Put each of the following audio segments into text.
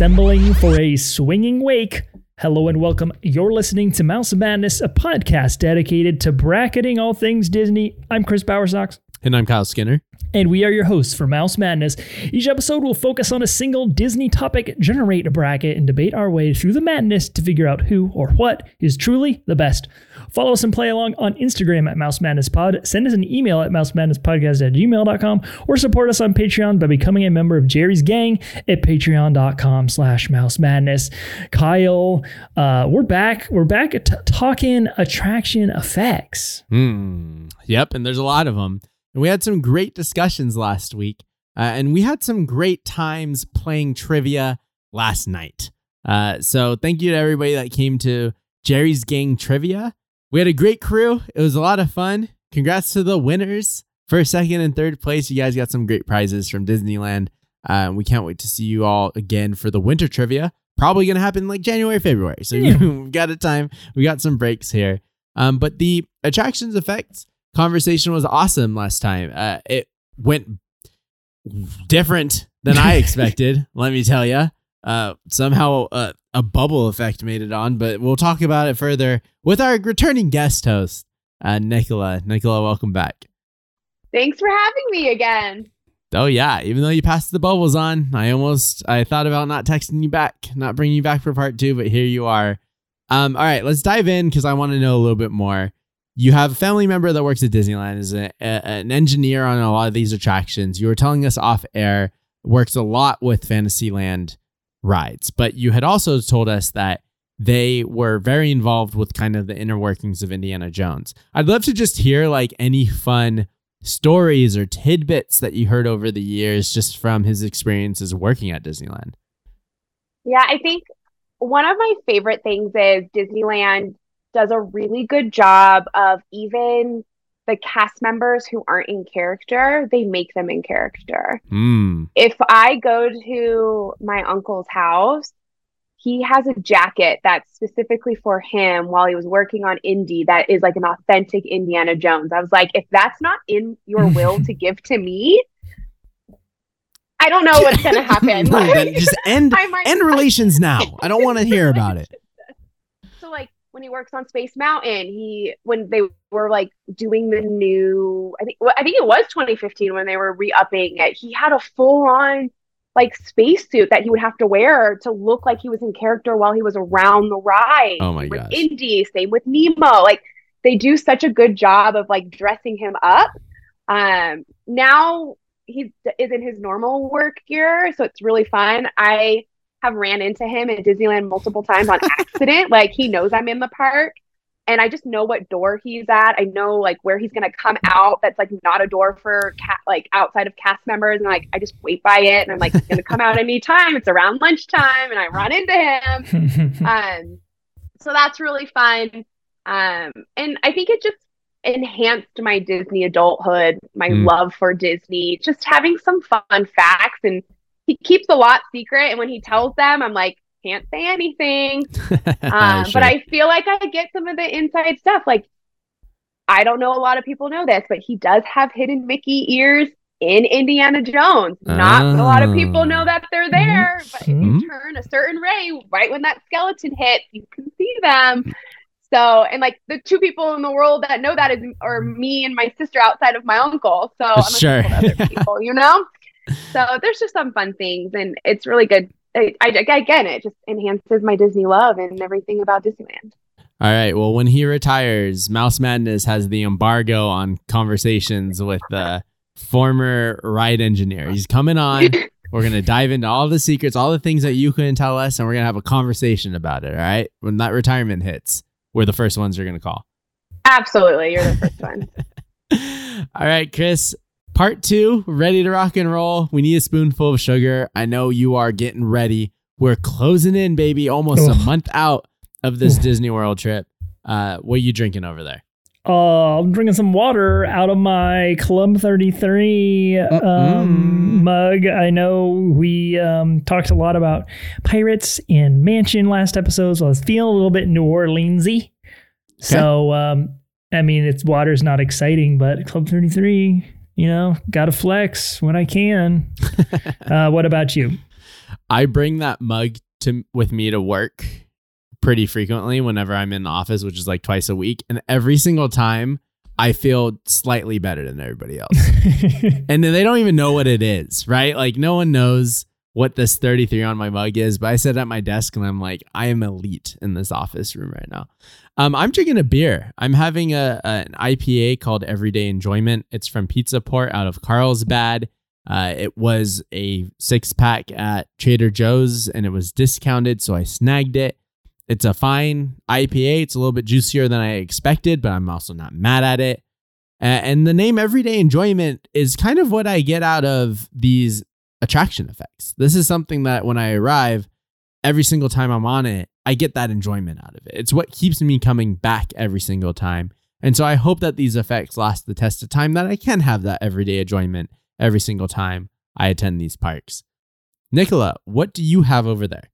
assembling for a swinging wake. Hello and welcome. You're listening to Mouse Madness, a podcast dedicated to bracketing all things Disney. I'm Chris Bowersox. And I'm Kyle Skinner. And we are your hosts for Mouse Madness. Each episode will focus on a single Disney topic, generate a bracket, and debate our way through the madness to figure out who or what is truly the best. Follow us and play along on Instagram at Mouse Madness Pod. Send us an email at mousemadnesspodcast at gmail.com or support us on Patreon by becoming a member of Geri's Gang at patreon.com slash mouse madness. Kyle, uh, we're back. We're back t- talking attraction effects. Mm, yep, and there's a lot of them. And we had some great discussions last week, uh, and we had some great times playing trivia last night. Uh, so thank you to everybody that came to Geri's Gang Trivia. We had a great crew. It was a lot of fun. Congrats to the winners. First, second, and third place. You guys got some great prizes from Disneyland. Uh, we can't wait to see you all again for the winter trivia. Probably going to happen like January, February. So Yeah. we've got a time. We got some breaks here. Um, but the attractions effects conversation was awesome last time. Uh, it went different than I expected. let me tell you. Uh, somehow uh, a bubble effect made it on, but we'll talk about it further with our returning guest host, uh, Nicola. Nicola, welcome back. Thanks for having me again. Oh yeah, even though you passed the bubbles on, I almost I thought about not texting you back, not bringing you back for part two, but here you are. Um, all right, let's dive in because I want to know a little bit more. You have a family member that works at Disneyland, is a, a- an engineer on a lot of these attractions. You were telling us off air, works a lot with Fantasyland rides, but you had also told us that they were very involved with kind of the inner workings of Indiana Jones. I'd love to just hear like any fun stories or tidbits that you heard over the years just from his experiences working at Disneyland. Yeah, I think one of my favorite things is Disneyland does a really good job of even the cast members who aren't in character, they make them in character. Hmm. If I go to my uncle's house, he has a jacket that's specifically for him while he was working on Indy that is like an authentic Indiana Jones. I was like, if that's not in your will to give to me, I don't know what's gonna happen. No, just end end relations now. I don't want to hear about it. When he works on Space Mountain, he when they were like doing the new, I think well, I think it was 2015 when they were re-upping it. He had a full-on like spacesuit that he would have to wear to look like he was in character while he was around the ride. Oh my god! Indy, same with Nemo. Like they do such a good job of like dressing him up. Um, now he is in his normal work gear, so it's really fun. I have ran into him at Disneyland multiple times on accident. like he knows I'm in the park and I just know what door he's at. I know like where he's gonna come out. That's like not a door for cat like outside of cast members. And like I just wait by it and I'm like he's gonna come out anytime. It's around lunchtime and I run into him. Um so that's really fun. Um and I think it just enhanced my Disney adulthood, my Mm. love for Disney, just having some fun facts and he keeps a lot secret and when he tells them I'm like can't say anything. Um, Sure. But I feel like I get some of the inside stuff. Like, I don't know a lot of people know this, but he does have hidden Mickey ears in Indiana Jones. Not a lot of people know that they're there, but if you turn a certain ray right when that skeleton hits, you can see them. So, and like the two people in the world that know that is are me and my sister outside of my uncle. So I'm Sure. sure. other people, you know. So there's just some fun things, and it's really good. I, I, again, it just enhances my Disney love and everything about Disneyland. All right. Well, when he retires, Mouse Madness has the embargo on conversations with the former ride engineer. He's coming on. We're gonna dive into all the secrets, all the things that you couldn't tell us, and we're gonna have a conversation about it. All right. When that retirement hits, we're the first ones you're gonna call. Absolutely, you're the first one. All right, Chris. Part two, ready to rock and roll. We need a spoonful of sugar. I know you are getting ready. We're closing in, baby, almost a month out of this Oof. Disney World trip. Uh, what are you drinking over there? Uh, I'm drinking some water out of my Club 33 Mm-mm. um, mug. I know we um, talked a lot about pirates and mansion last episode, so I was feeling a little bit New Orleansy. So, um, I mean, it's water's not exciting, but Club 33, you know, got to flex when I can. uh, what about you? I bring that mug to with me to work pretty frequently whenever I'm in the office, which is like twice a week, and every single time I feel slightly better than everybody else. and then they don't even know what it is, right? Like no one knows what this 33 on my mug is, but I sit at my desk and I'm like, I am elite in this office room right now. Um, I'm drinking a beer. I'm having a, a, an IPA called Everyday Enjoyment. It's from Pizza Port out of Carlsbad. Uh, it was a six pack at Trader Joe's and it was discounted, so I snagged it. It's a fine IPA. It's a little bit juicier than I expected, but I'm also not mad at it. And the name Everyday Enjoyment is kind of what I get out of these attraction effects. This is something that when I arrive, every single time I'm on it, I get that enjoyment out of it. It's what keeps me coming back every single time. And so I hope that these effects last the test of time, that I can have that everyday enjoyment every single time I attend these parks. Nicola, what do you have over there?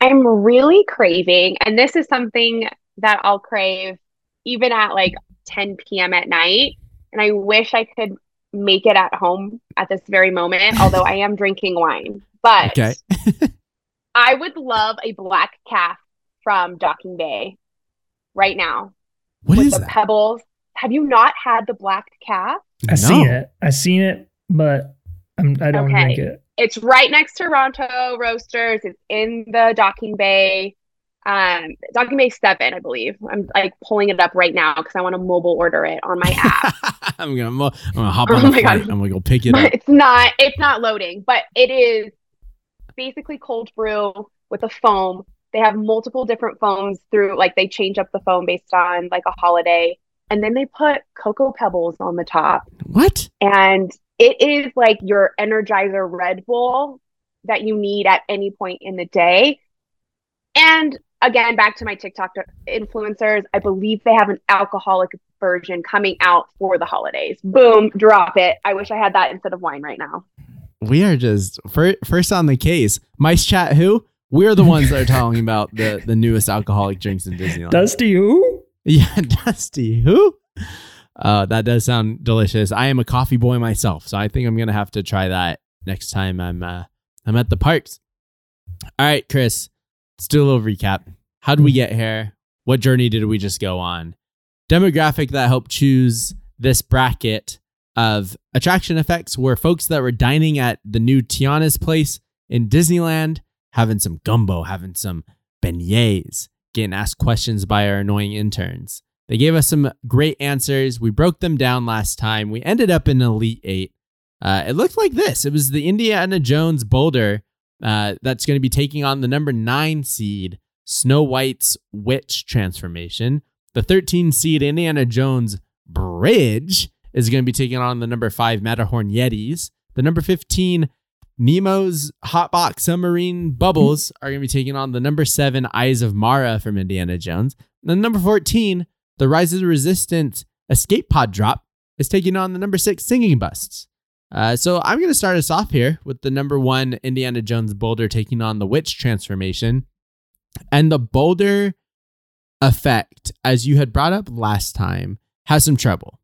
I'm really craving, and this is something that I'll crave even at like 10 p.m. at night. And I wish I could make it at home at this very moment, although I am drinking wine. But okay. I would love a Black Caf from Docking Bay right now. What with is the that? pebbles? Have you not had the Black Caf? I no. seen it. I seen it, but I'm, I do not okay. drink it. It's right next to Ronto Roasters. It's in the Docking Bay um, Bay 7, I believe. I'm like pulling it up right now because I want to mobile order it on my app. I'm gonna, I'm gonna hop on oh the flight. I'm gonna go pick it up. It's not it's not loading, but it is basically cold brew with a foam. They have multiple different foams through like they change up the foam based on like a holiday. And then they put cocoa pebbles on the top. What? And it is like your energizer Red Bull that you need at any point in the day. And again, back to my TikTok influencers, I believe they have an alcoholic version coming out for the holidays. Boom, drop it. I wish I had that instead of wine right now. We are just first on the case. MiceChat who? We're the ones that are talking about the the newest alcoholic drinks in Disneyland. Dusty who? Yeah, Dusty who? Uh, that does sound delicious. I am a coffee boy myself, so I think I'm gonna have to try that next time I'm uh, I'm at the parks. All right, Chris. Let's do a little recap. How did we get here? What journey did we just go on? Demographic that helped choose this bracket of attraction effects were folks that were dining at the new Tiana's place in Disneyland, having some gumbo, having some beignets, getting asked questions by our annoying interns. They gave us some great answers. We broke them down last time. We ended up in Elite Eight. Uh, it looked like this. It was the Indiana Jones boulder uh, that's going to be taking on the number nine seed Snow White's witch transformation. The 13 seed Indiana Jones Bridge is going to be taking on the number five Matterhorn Yetis. The number 15 Nemo's Hotbox Submarine Bubbles are going to be taking on the number seven Eyes of Mara from Indiana Jones. And the number 14, the Rise of the Resistance Escape Pod Drop, is taking on the number six Singing Busts. Uh, so I'm going to start us off here with the number one Indiana Jones boulder taking on the witch transformation. And the boulder effect, as you had brought up last time, has some trouble.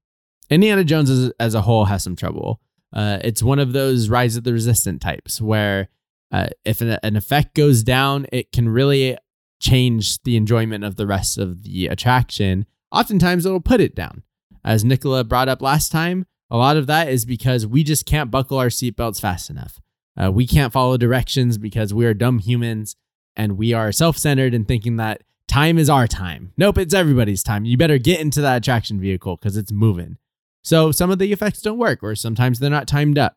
Indiana Jones as, as a whole has some trouble. Uh, it's one of those Rise of the Resistant types where uh, if an, an effect goes down, it can really change the enjoyment of the rest of the attraction. Oftentimes, it'll put it down. As Nicola brought up last time, a lot of that is because we just can't buckle our seatbelts fast enough. Uh, we can't follow directions because we are dumb humans and we are self centered and thinking that time is our time. Nope, it's everybody's time. You better get into that attraction vehicle because it's moving. So some of the effects don't work, or sometimes they're not timed up.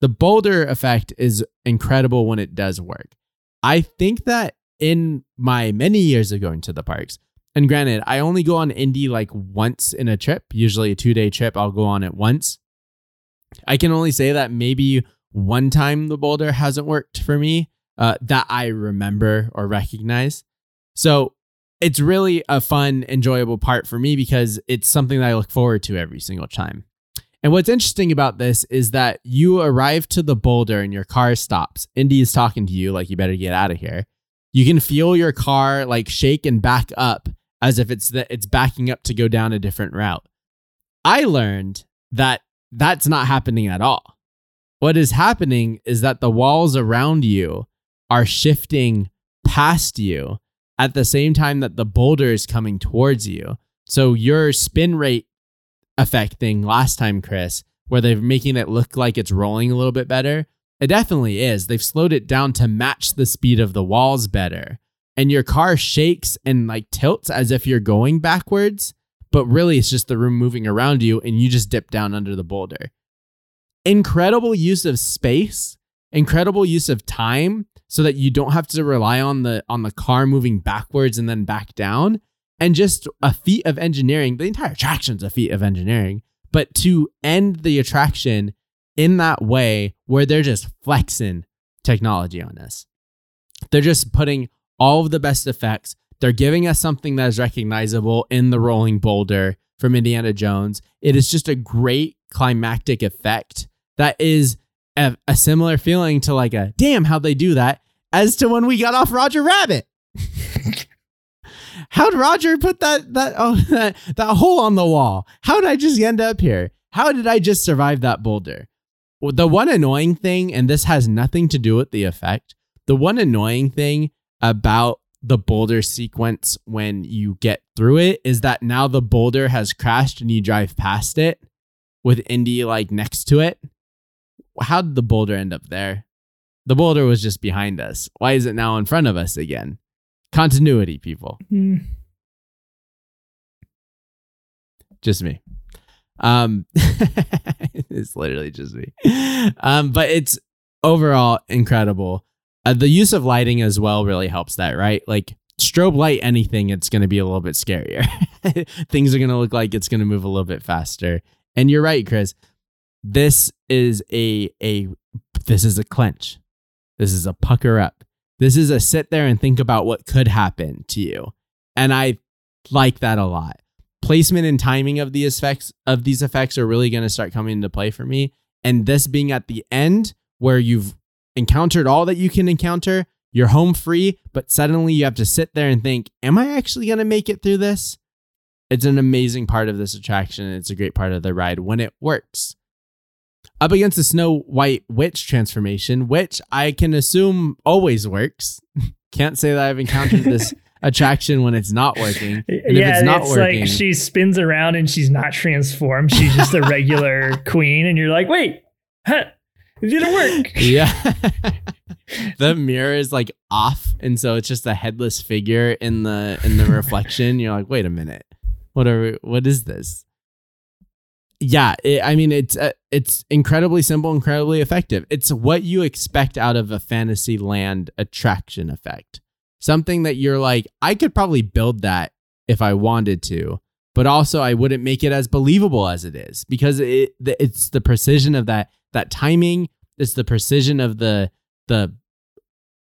The boulder effect is incredible when it does work. I think that in my many years of going to the parks, and granted, I only go on Indy like once in a trip, usually a two day trip, I'll go on it once. I can only say that maybe one time the boulder hasn't worked for me uh, that I remember or recognize. So it's really a fun, enjoyable part for me because it's something that I look forward to every single time. And what's interesting about this is that you arrive to the boulder and your car stops. Indy is talking to you like you better get out of here. You can feel your car like shake and back up as if it's that it's backing up to go down a different route. I learned that that's not happening at all. what is happening is that the walls around you are shifting past you at the same time that the boulder is coming towards you. So your spin rate effect thing last time, Chris, where they're making it look like it's rolling a little bit better, it definitely is. They've slowed it down to match the speed of the walls better. And your car shakes and like tilts as if you're going backwards, but really it's just the room moving around you and you just dip down under the boulder. Incredible use of space, incredible use of time so that you don't have to rely on the on the car moving backwards and then back down and just a feat of engineering. The entire attraction's a feat of engineering, but to end the attraction in that way where they're just flexing technology on us. They're just putting all of the best effects. They're giving us something that is recognizable in the rolling boulder from Indiana Jones. It is just a great climactic effect that is a, a similar feeling to like a damn how they do that as to when we got off Roger Rabbit. How'd Roger put that that oh that, that hole on the wall? How did I just end up here? How did I just survive that boulder? Well, the one annoying thing, and this has nothing to do with the effect, the one annoying thing about the boulder sequence when you get through it is that now the boulder has crashed and you drive past it with Indy like next to it. How did the boulder end up there? The boulder was just behind us. Why is it now in front of us again? Continuity, people. Mm. Just me. Um, it's literally just me. Um, but it's overall incredible. Uh, the use of lighting as well really helps that, right? Like strobe light anything, it's going to be a little bit scarier. Things are going to look like it's going to move a little bit faster. And you're right, Chris. This is a a this is a clench. This is a pucker up. This is a sit there and think about what could happen to you. And I like that a lot placement and timing of the effects of these effects are really going to start coming into play for me. And this being at the end where you've encountered all that you can encounter, you're home free, but suddenly you have to sit there and think, am I actually going to make it through this? It's an amazing part of this attraction. And it's a great part of the ride when it works. Up against the Snow White Witch transformation, which I can assume always works. Can't say that I've encountered this attraction when it's not working. And yeah, if it's not it's working, like she spins around and she's not transformed. She's just a regular queen, and you're like, wait, huh, it didn't work. yeah. the mirror is like off, and so it's just a headless figure in the in the reflection. You're like, wait a minute, what are what is this? Yeah, it, I mean it's uh, it's incredibly simple, incredibly effective. It's what you expect out of a Fantasyland attraction effect something that you're like, I could probably build that if I wanted to, but also I wouldn't make it as believable as it is because it it's the precision of that that timing, it's the precision of the the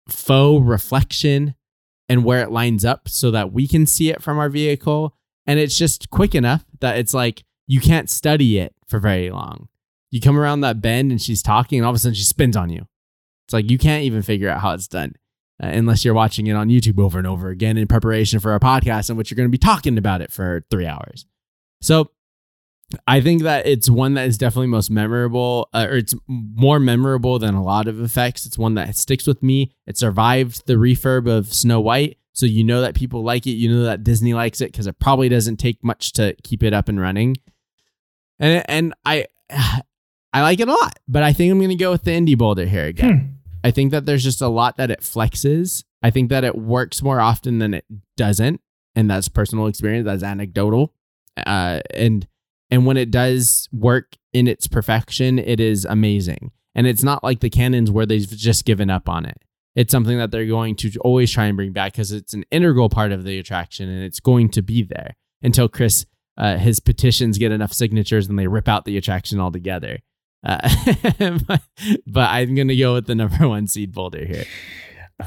faux reflection and where it lines up so that we can see it from our vehicle and it's just quick enough that it's like you can't study it for very long. You come around that bend and she's talking and all of a sudden she spins on you. It's like you can't even figure out how it's done uh, unless you're watching it on YouTube over and over again in preparation for a podcast in which you're going to be talking about it for three hours. So I think that it's one that is definitely most memorable, uh, or it's more memorable than a lot of effects. It's one that sticks with me. It survived the refurb of Snow White. So you know that people like it. You know that Disney likes it because it probably doesn't take much to keep it up and running. And and I I like it a lot, but I think I'm going to go with the Indy Boulder here again. Hmm. I think that there's just a lot that it flexes. I think that it works more often than it doesn't, and that's personal experience. That's anecdotal. Uh, and and when it does work in its perfection, it is amazing. And it's not like the cannons where they've just given up on it. It's something that they're going to always try and bring back because it's an integral part of the attraction, and it's going to be there until Chris uh, his petitions get enough signatures and they rip out the attraction altogether. Uh, but, but I'm gonna go with the number one seed boulder here.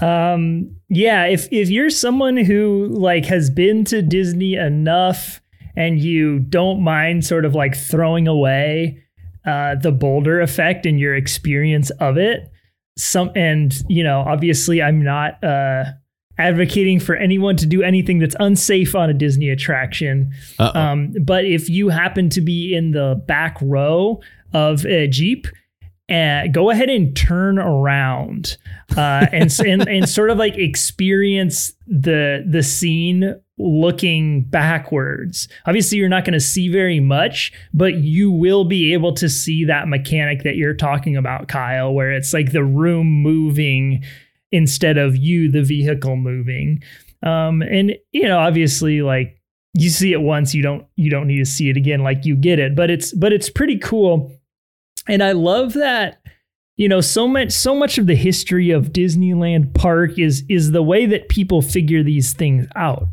Um, yeah, if if you're someone who like has been to Disney enough and you don't mind sort of like throwing away uh, the boulder effect and your experience of it, some and you know, obviously, I'm not uh, advocating for anyone to do anything that's unsafe on a Disney attraction. Um, but if you happen to be in the back row of a Jeep and go ahead and turn around uh, and, and and sort of like experience the the scene looking backwards. Obviously, you're not going to see very much, but you will be able to see that mechanic that you're talking about, Kyle, where it's like the room moving instead of you, the vehicle moving. Um, and you know, obviously, like you see it once, you don't you don't need to see it again. Like you get it, but it's but it's pretty cool. And I love that you know so much so much of the history of Disneyland Park is is the way that people figure these things out.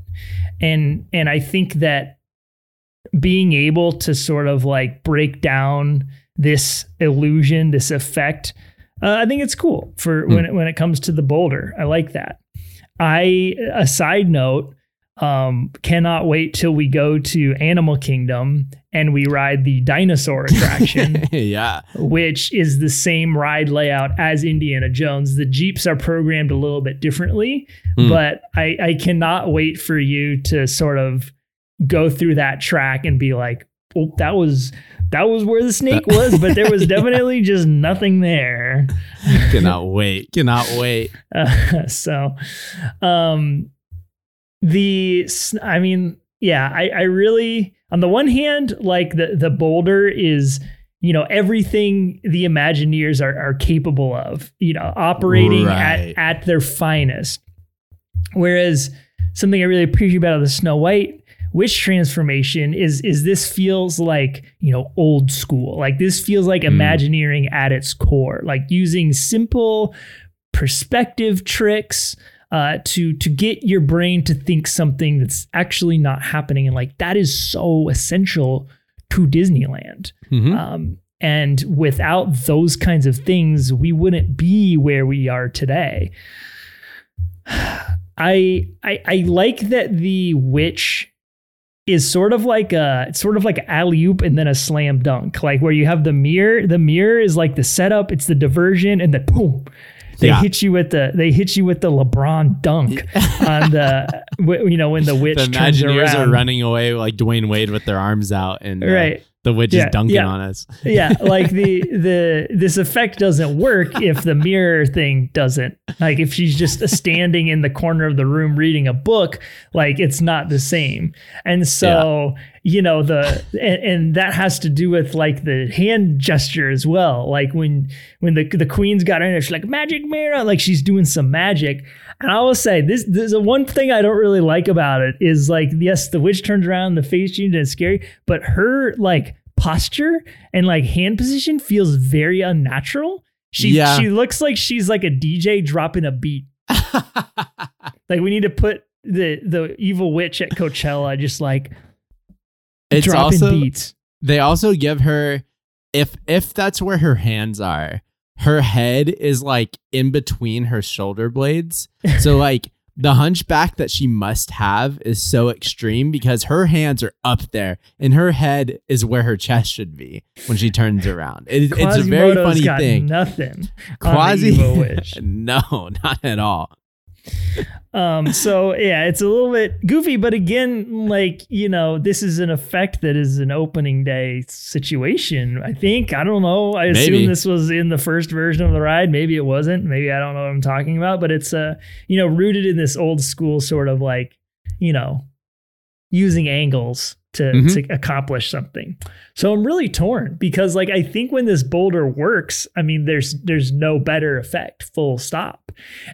And and I think that being able to sort of like break down this illusion, this effect, uh, I think it's cool for mm. when it, when it comes to the boulder. I like that. I a side note, um, cannot wait till we go to Animal Kingdom and we ride the dinosaur attraction. yeah. Which is the same ride layout as Indiana Jones. The Jeeps are programmed a little bit differently, mm. but I, I cannot wait for you to sort of go through that track and be like, oh, that was that was where the snake was, but there was definitely just nothing there. Cannot wait. Cannot wait. Uh, so um the I mean, yeah, I, I really on the one hand, like the the boulder is you know everything the Imagineers are are capable of, you know, operating right. at at their finest. Whereas something I really appreciate about the Snow White witch transformation is is this feels like you know old school like this feels like mm. imagineering at its core like using simple perspective tricks uh, to to get your brain to think something that's actually not happening, and like that is so essential to Disneyland. Mm-hmm. Um, and without those kinds of things, we wouldn't be where we are today. I I, I like that the witch is sort of like a it's sort of like alley oop and then a slam dunk, like where you have the mirror. The mirror is like the setup, it's the diversion, and then boom, they yeah. hit you with the they hit you with the LeBron dunk on the you know when the witch the Imagineers are running away like Dwyane Wade with their arms out and uh, right the witch yeah, is dunking yeah. on us. yeah, like the the this effect doesn't work if the mirror thing doesn't. Like if she's just standing in the corner of the room reading a book, like it's not the same. And so, yeah. you know, the and, and, that has to do with like the hand gesture as well. Like when when the the queen's got in she's like magic mirror, like she's doing some magic. And I will say this there's a one thing I don't really like about it is like yes, the witch turns around, the face change and it's scary, but her like posture and like hand position feels very unnatural. She yeah. she looks like she's like a DJ dropping a beat. like we need to put the the evil witch at Coachella just like it's dropping also, beats. They also give her if if that's where her hands are, her head is like in between her shoulder blades. So like the hunchback that she must have is so extreme because her hands are up there and her head is where her chest should be when she turns around. It, it's a very funny thing. Nothing. Quasi, no, not at all um, so yeah, it's a little bit goofy, but again, like you know, this is an effect that is an opening day situation. I think I don't know. I assume Maybe. this was in the first version of the ride. Maybe it wasn't. Maybe I don't know what I'm talking about. But it's uh, you know, rooted in this old school sort of like you know, using angles to, mm-hmm. to accomplish something. So I'm really torn because like I think when this boulder works, I mean there's there's no better effect, full stop.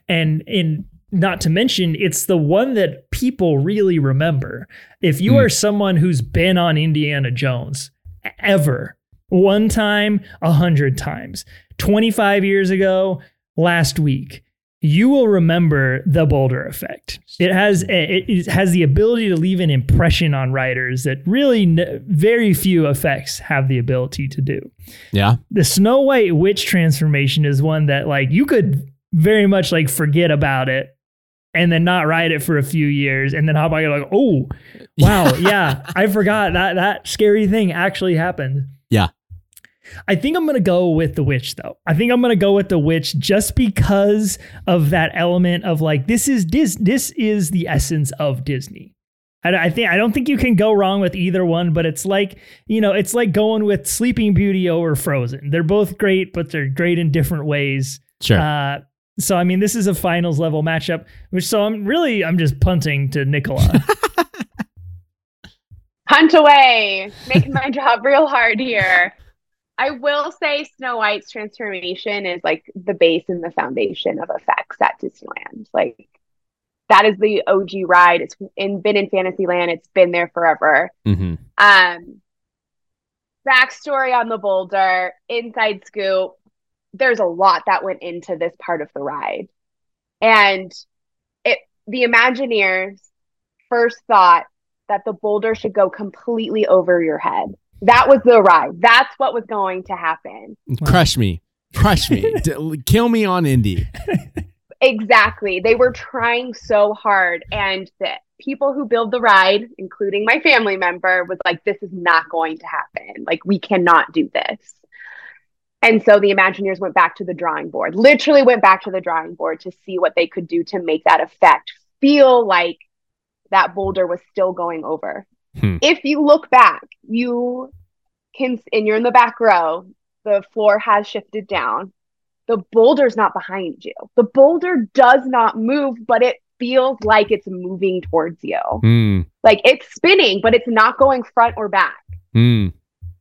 And in not to mention it's the one that people really remember. If you mm. are someone who's been on Indiana Jones ever, one time, a hundred times, 25 years ago, last week, you will remember the Boulder effect. It has it has the ability to leave an impression on writers that really very few effects have the ability to do. Yeah. The Snow White witch transformation is one that like you could very much like forget about it and then not ride it for a few years and then hop on you're like oh wow yeah i forgot that that scary thing actually happened yeah i think i'm gonna go with the witch though i think i'm gonna go with the witch just because of that element of like this is this this is the essence of disney I, I think I don't think you can go wrong with either one, but it's like you know, it's like going with Sleeping Beauty over Frozen. They're both great, but they're great in different ways. Sure. Uh, so I mean, this is a finals level matchup, which so I'm really I'm just punting to Nicola. Hunt away, making my job real hard here. I will say Snow White's transformation is like the base and the foundation of effects at Disneyland. Like that is the OG ride. It's in, been in Fantasyland. It's been there forever. hmm Um, backstory on the boulder, inside scoop. There's a lot that went into this part of the ride, and it the Imagineers first thought that the boulder should go completely over your head. That was the ride. That's what was going to happen. Crush me. Crush me. Kill me on Indy. Exactly. They were trying so hard. And the people who build the ride, including my family member, was like, this is not going to happen. Like, we cannot do this. And so the Imagineers went back to the drawing board, literally went back to the drawing board to see what they could do to make that effect feel like that boulder was still going over. Hmm. If you look back, you can, and you're in the back row, the floor has shifted down the boulder's not behind you. The boulder does not move, but it feels like it's moving towards you. Mm, Like it's spinning, but it's not going front or back. mm.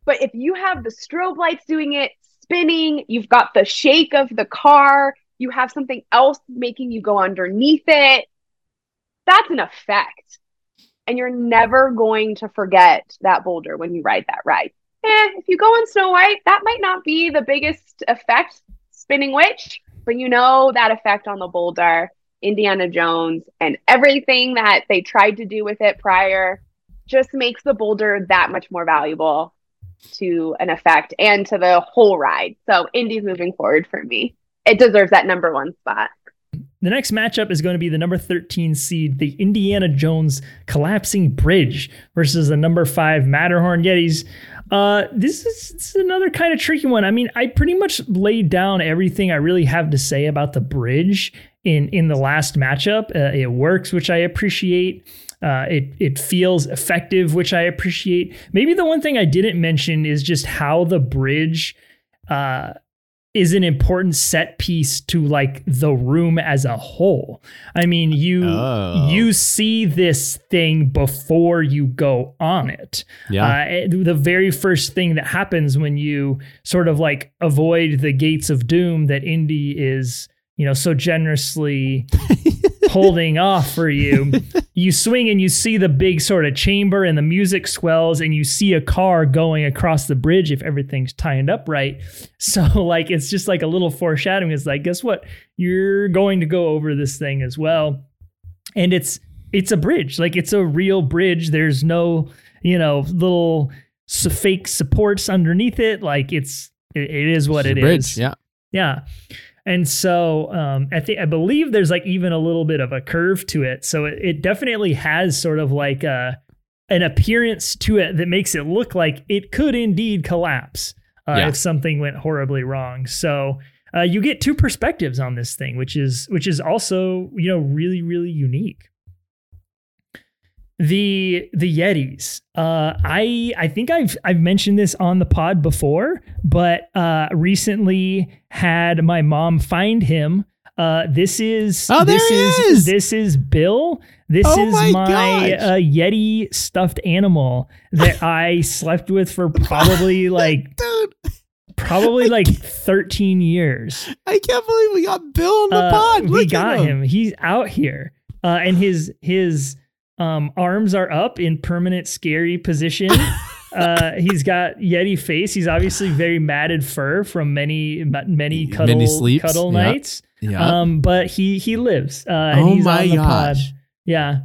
But if you have the strobe lights doing it, spinning, you've got the shake of the car, you have something else making you go underneath it, that's an effect. And you're never going to forget that boulder when you ride that ride. Eh, if you go on Snow White, that might not be the biggest effect, spinning witch, but you know that effect on the boulder, Indiana Jones, and everything that they tried to do with it prior just makes the boulder that much more valuable to an effect and to the whole ride. So Indy's moving forward for me. It deserves that number one spot. The next matchup is going to be the number 13 seed, the Indiana Jones Collapsing Bridge, versus the number five Matterhorn Yetis. Uh, this is, this is another kind of tricky one. I mean, I pretty much laid down everything I really have to say about the bridge in in the last matchup. Uh, it works, which I appreciate. Uh, it it feels effective, which I appreciate. Maybe the one thing I didn't mention is just how the bridge uh, is an important set piece to like the room as a whole. I mean, you Oh. you see this thing before you go on it. Yeah. Uh, it- the very first thing that happens when you sort of like avoid the gates of doom that Indy is, you know, so generously holding off for you. You swing and you see the big sort of chamber and the music swells and you see a car going across the bridge if everything's tied up right. So like it's just like a little foreshadowing. It's like, guess what? You're going to go over this thing as well. And it's it's a bridge. Like it's a real bridge. There's no, you know, little fake supports underneath it. Like it's it, it is what It's it is. bridge. Yeah. Yeah. And so um, I think I believe there's like even a little bit of a curve to it. So it, it definitely has sort of like a an appearance to it that makes it look like it could indeed collapse uh, Yeah. if something went horribly wrong. So uh, you get two perspectives on this thing, which is which is also you know really really unique. The the Yetis. Uh, I I think I've I've mentioned this on the pod before, but uh, recently had my mom find him. Uh, this is Oh, this is, is! this is Bill. This Oh is my my, uh, Yeti stuffed animal that I slept with for probably like Dude, probably like 13 years. I can't believe we got Bill on the Uh, pod. we Look at got him. He's out here, uh, and his his um, arms are up in permanent scary position. uh, he's got Yeti face. He's obviously very matted fur from many many cuddle Many cuddle nights. Yeah. Um, but he he lives. Uh, oh he's my on the pod. gosh. Yeah,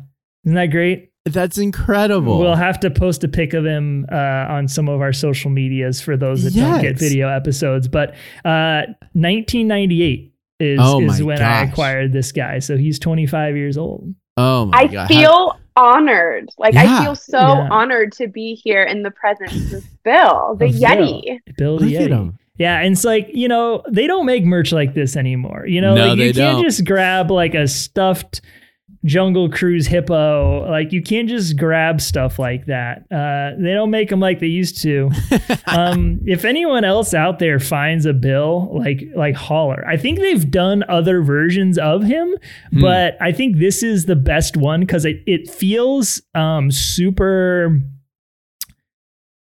isn't that great? That's incredible. We'll have to post a pic of him uh, on some of our social medias for those that don't get video episodes. But uh, 1998 is, Oh is when I acquired this guy. So he's 25 years old. Oh my I god. feel honored. Like Yeah. I feel so Yeah. honored to be here in the presence of Bill, the Of Yeti. Bill the Look Yeti. him. Yeah, and it's like you know they don't make merch like this anymore. You know, No, like, they you can't don't. just grab like a stuffed Jungle Cruise hippo. Like you can't just grab stuff like that. Uh, they don't make them like they used to. um, if anyone else out there finds a bill, like like holler. I think they've done other versions of him, Hmm. but I think this is the best one because it it feels um, super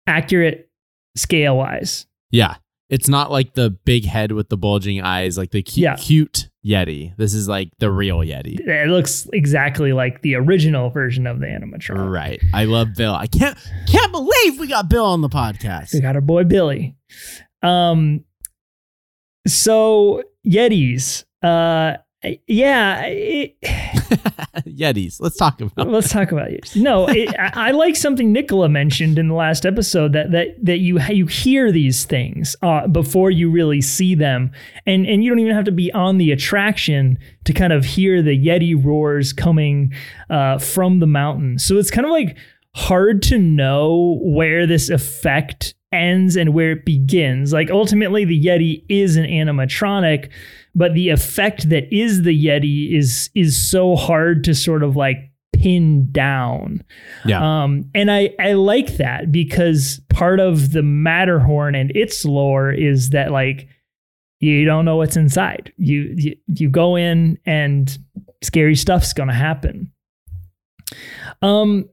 accurate scale wise. Yeah. It's not like the big head with the bulging eyes, like the cu- Yeah. cute Yeti. This is like the real Yeti. It looks exactly like the original version of the animatronic. Right. I love Bill. I can't can't believe we got Bill on the podcast. We got our boy Billy. Um, so Yetis. Uh, yeah. it- Yetis. Let's talk about let's talk about Yetis. No, it, I, I like something Nicola mentioned in the last episode that that that you you hear these things uh, before you really see them, and and you don't even have to be on the attraction to kind of hear the Yeti roars coming uh, from the mountain. So it's kind of like hard to know where this effect ends and where it begins. Like ultimately, the Yeti is an animatronic, but the effect that is the Yeti is is so hard to sort of like pin down. Yeah. Um, and I I like that because part of the Matterhorn and its lore is that like you don't know what's inside. You you, you go in and scary stuff's gonna happen. Um,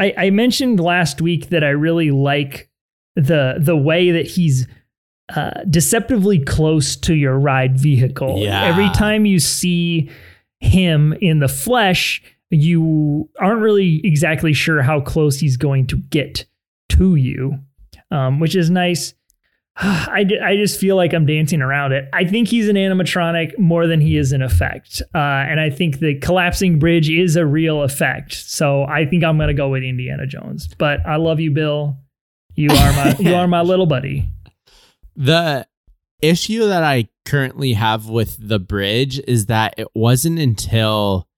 I, I mentioned last week that I really like the the way that he's uh, deceptively close to your ride vehicle. Yeah. Every time you see him in the flesh, you aren't really exactly sure how close he's going to get to you, um, which is nice. I, d- I just feel like I'm dancing around it. I think he's an animatronic more than he is an effect. Uh, and I think the collapsing bridge is a real effect. So I think I'm going to go with Indiana Jones. But I love you, Bill. You are my you are my little buddy. The issue that I currently have with the bridge is that it wasn't until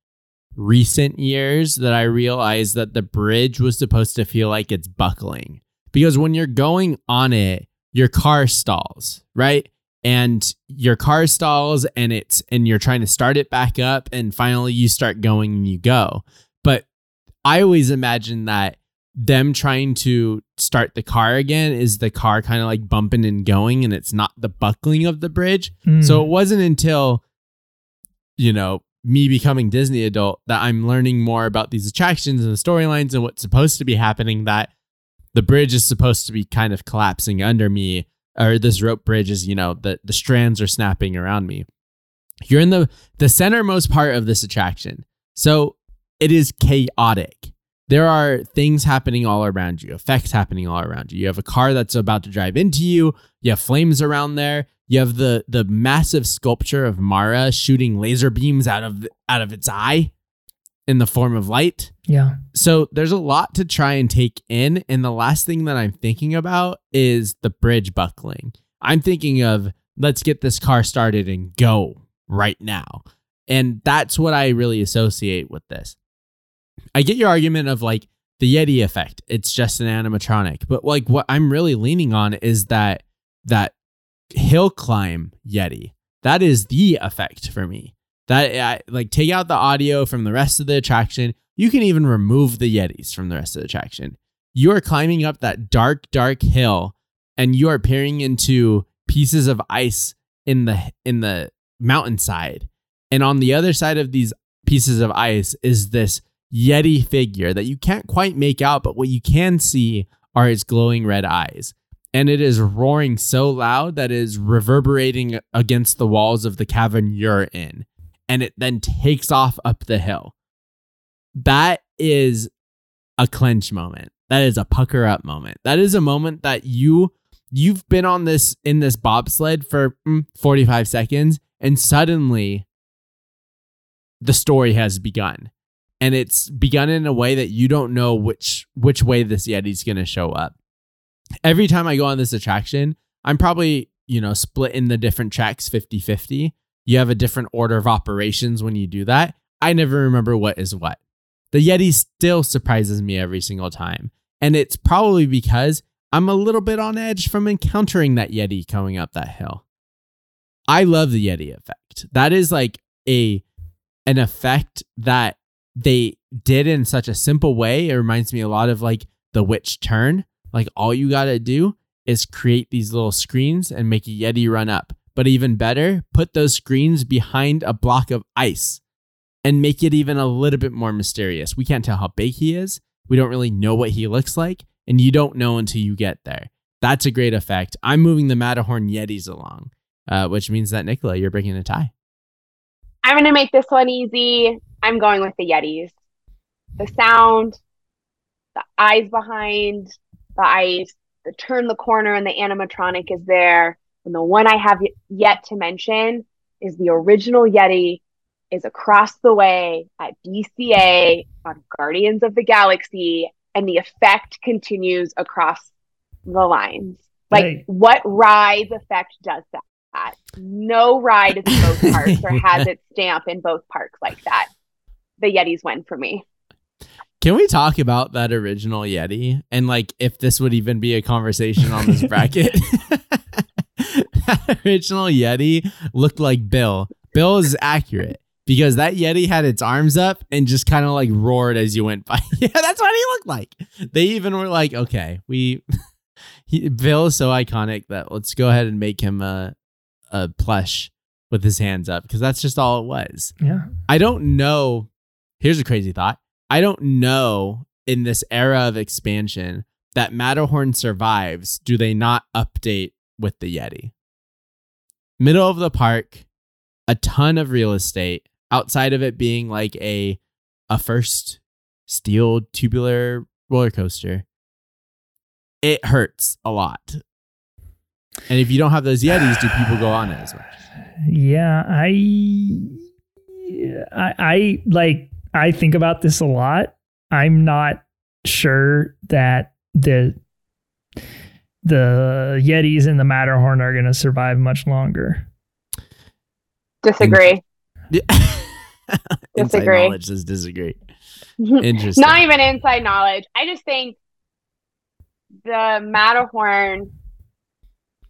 recent years that I realized that the bridge was supposed to feel like it's buckling. Because when you're going on it, your car stalls, right? And your car stalls and it's and you're trying to start it back up and finally you start going and you go. But I always imagine that them trying to start the car again is the car kind of like bumping and going and it's not the buckling of the bridge. Mm. So it wasn't until, you know, me becoming Disney adult that I'm learning more about these attractions and the storylines and what's supposed to be happening that the bridge is supposed to be kind of collapsing under me or this rope bridge is, you know, the, the strands are snapping around me. You're in the the centermost part of this attraction. So it is chaotic. There are things happening all around you, effects happening all around you. You have a car that's about to drive into you. You have flames around there. You have the the massive sculpture of Mara shooting laser beams out of out of its eye in the form of light. yeah. So there's a lot to try and take in. And the last thing that I'm thinking about is the bridge buckling. I'm thinking of let's get this car started and go right now. And that's what I really associate with this. I get your argument of like the Yeti effect. It's just an animatronic. But like what I'm really leaning on is that that hill climb Yeti. That is the effect for me. That like take out the audio from the rest of the attraction. You can even remove the Yetis from the rest of the attraction. You are climbing up that dark, dark hill, and you are peering into pieces of ice in the in the mountainside. And on the other side of these pieces of ice is this Yeti figure that you can't quite make out, but what you can see are its glowing red eyes. And it is roaring so loud that it is reverberating against the walls of the cavern you're in. And it then takes off up the hill. That is a clench moment. That is a pucker up moment. That is a moment that you you've been on this in this bobsled for mm, 45 seconds and suddenly the story has begun and it's begun in a way that you don't know which which way this yeti's going to show up. Every time i go on this attraction i'm probably you know split in the different tracks 50-50 you have a different order of operations when you do that. I never remember what is what. The yeti still surprises me every single time and it's probably because i'm a little bit on edge from encountering that yeti coming up that hill. I love the yeti effect. That is like a an effect that they did in such a simple way. It reminds me a lot of like the witch turn. Like all you got to do is create these little screens and make a Yeti run up. But even better, put those screens behind a block of ice and make it even a little bit more mysterious. We can't tell how big he is. We don't really know what he looks like, and you don't know until you get there. That's a great effect. I'm moving the Matterhorn Yetis along, uh, which means that Nicola, you're breaking a tie. I'm going to make this one easy. I'm going with the Yetis. The sound, the eyes behind the ice, the turn the corner and the animatronic is there. And the one I have yet to mention is the original Yeti is across the way at DCA on Guardians of the Galaxy, and the effect continues across the lines. Like, right. what ride's effect does that? No ride is in both parks or has its stamp in both parks like that. The Yetis win for me. Can we talk about that original Yeti and like if this would even be a conversation on this bracket? that original Yeti looked like Bill. Bill is accurate because that Yeti had its arms up and just kind of like roared as you went by. yeah, that's what he looked like. They even were like, okay, we he, Bill is so iconic that let's go ahead and make him a a plush with his hands up because that's just all it was. Yeah. I don't know. Here's a crazy thought. I don't know in this era of expansion that Matterhorn survives. Do they not update with the Yeti? Middle of the park, a ton of real estate outside of it being like a a first steel tubular roller coaster. It hurts a lot. And if you don't have those Yetis, do people go on it as much? Yeah, I I, I like I think about this a lot. I'm not sure that the the Yetis and the Matterhorn are going to survive much longer. Disagree. Yeah. inside disagree. knowledge says disagree. Interesting. Not even inside knowledge. I just think the Matterhorn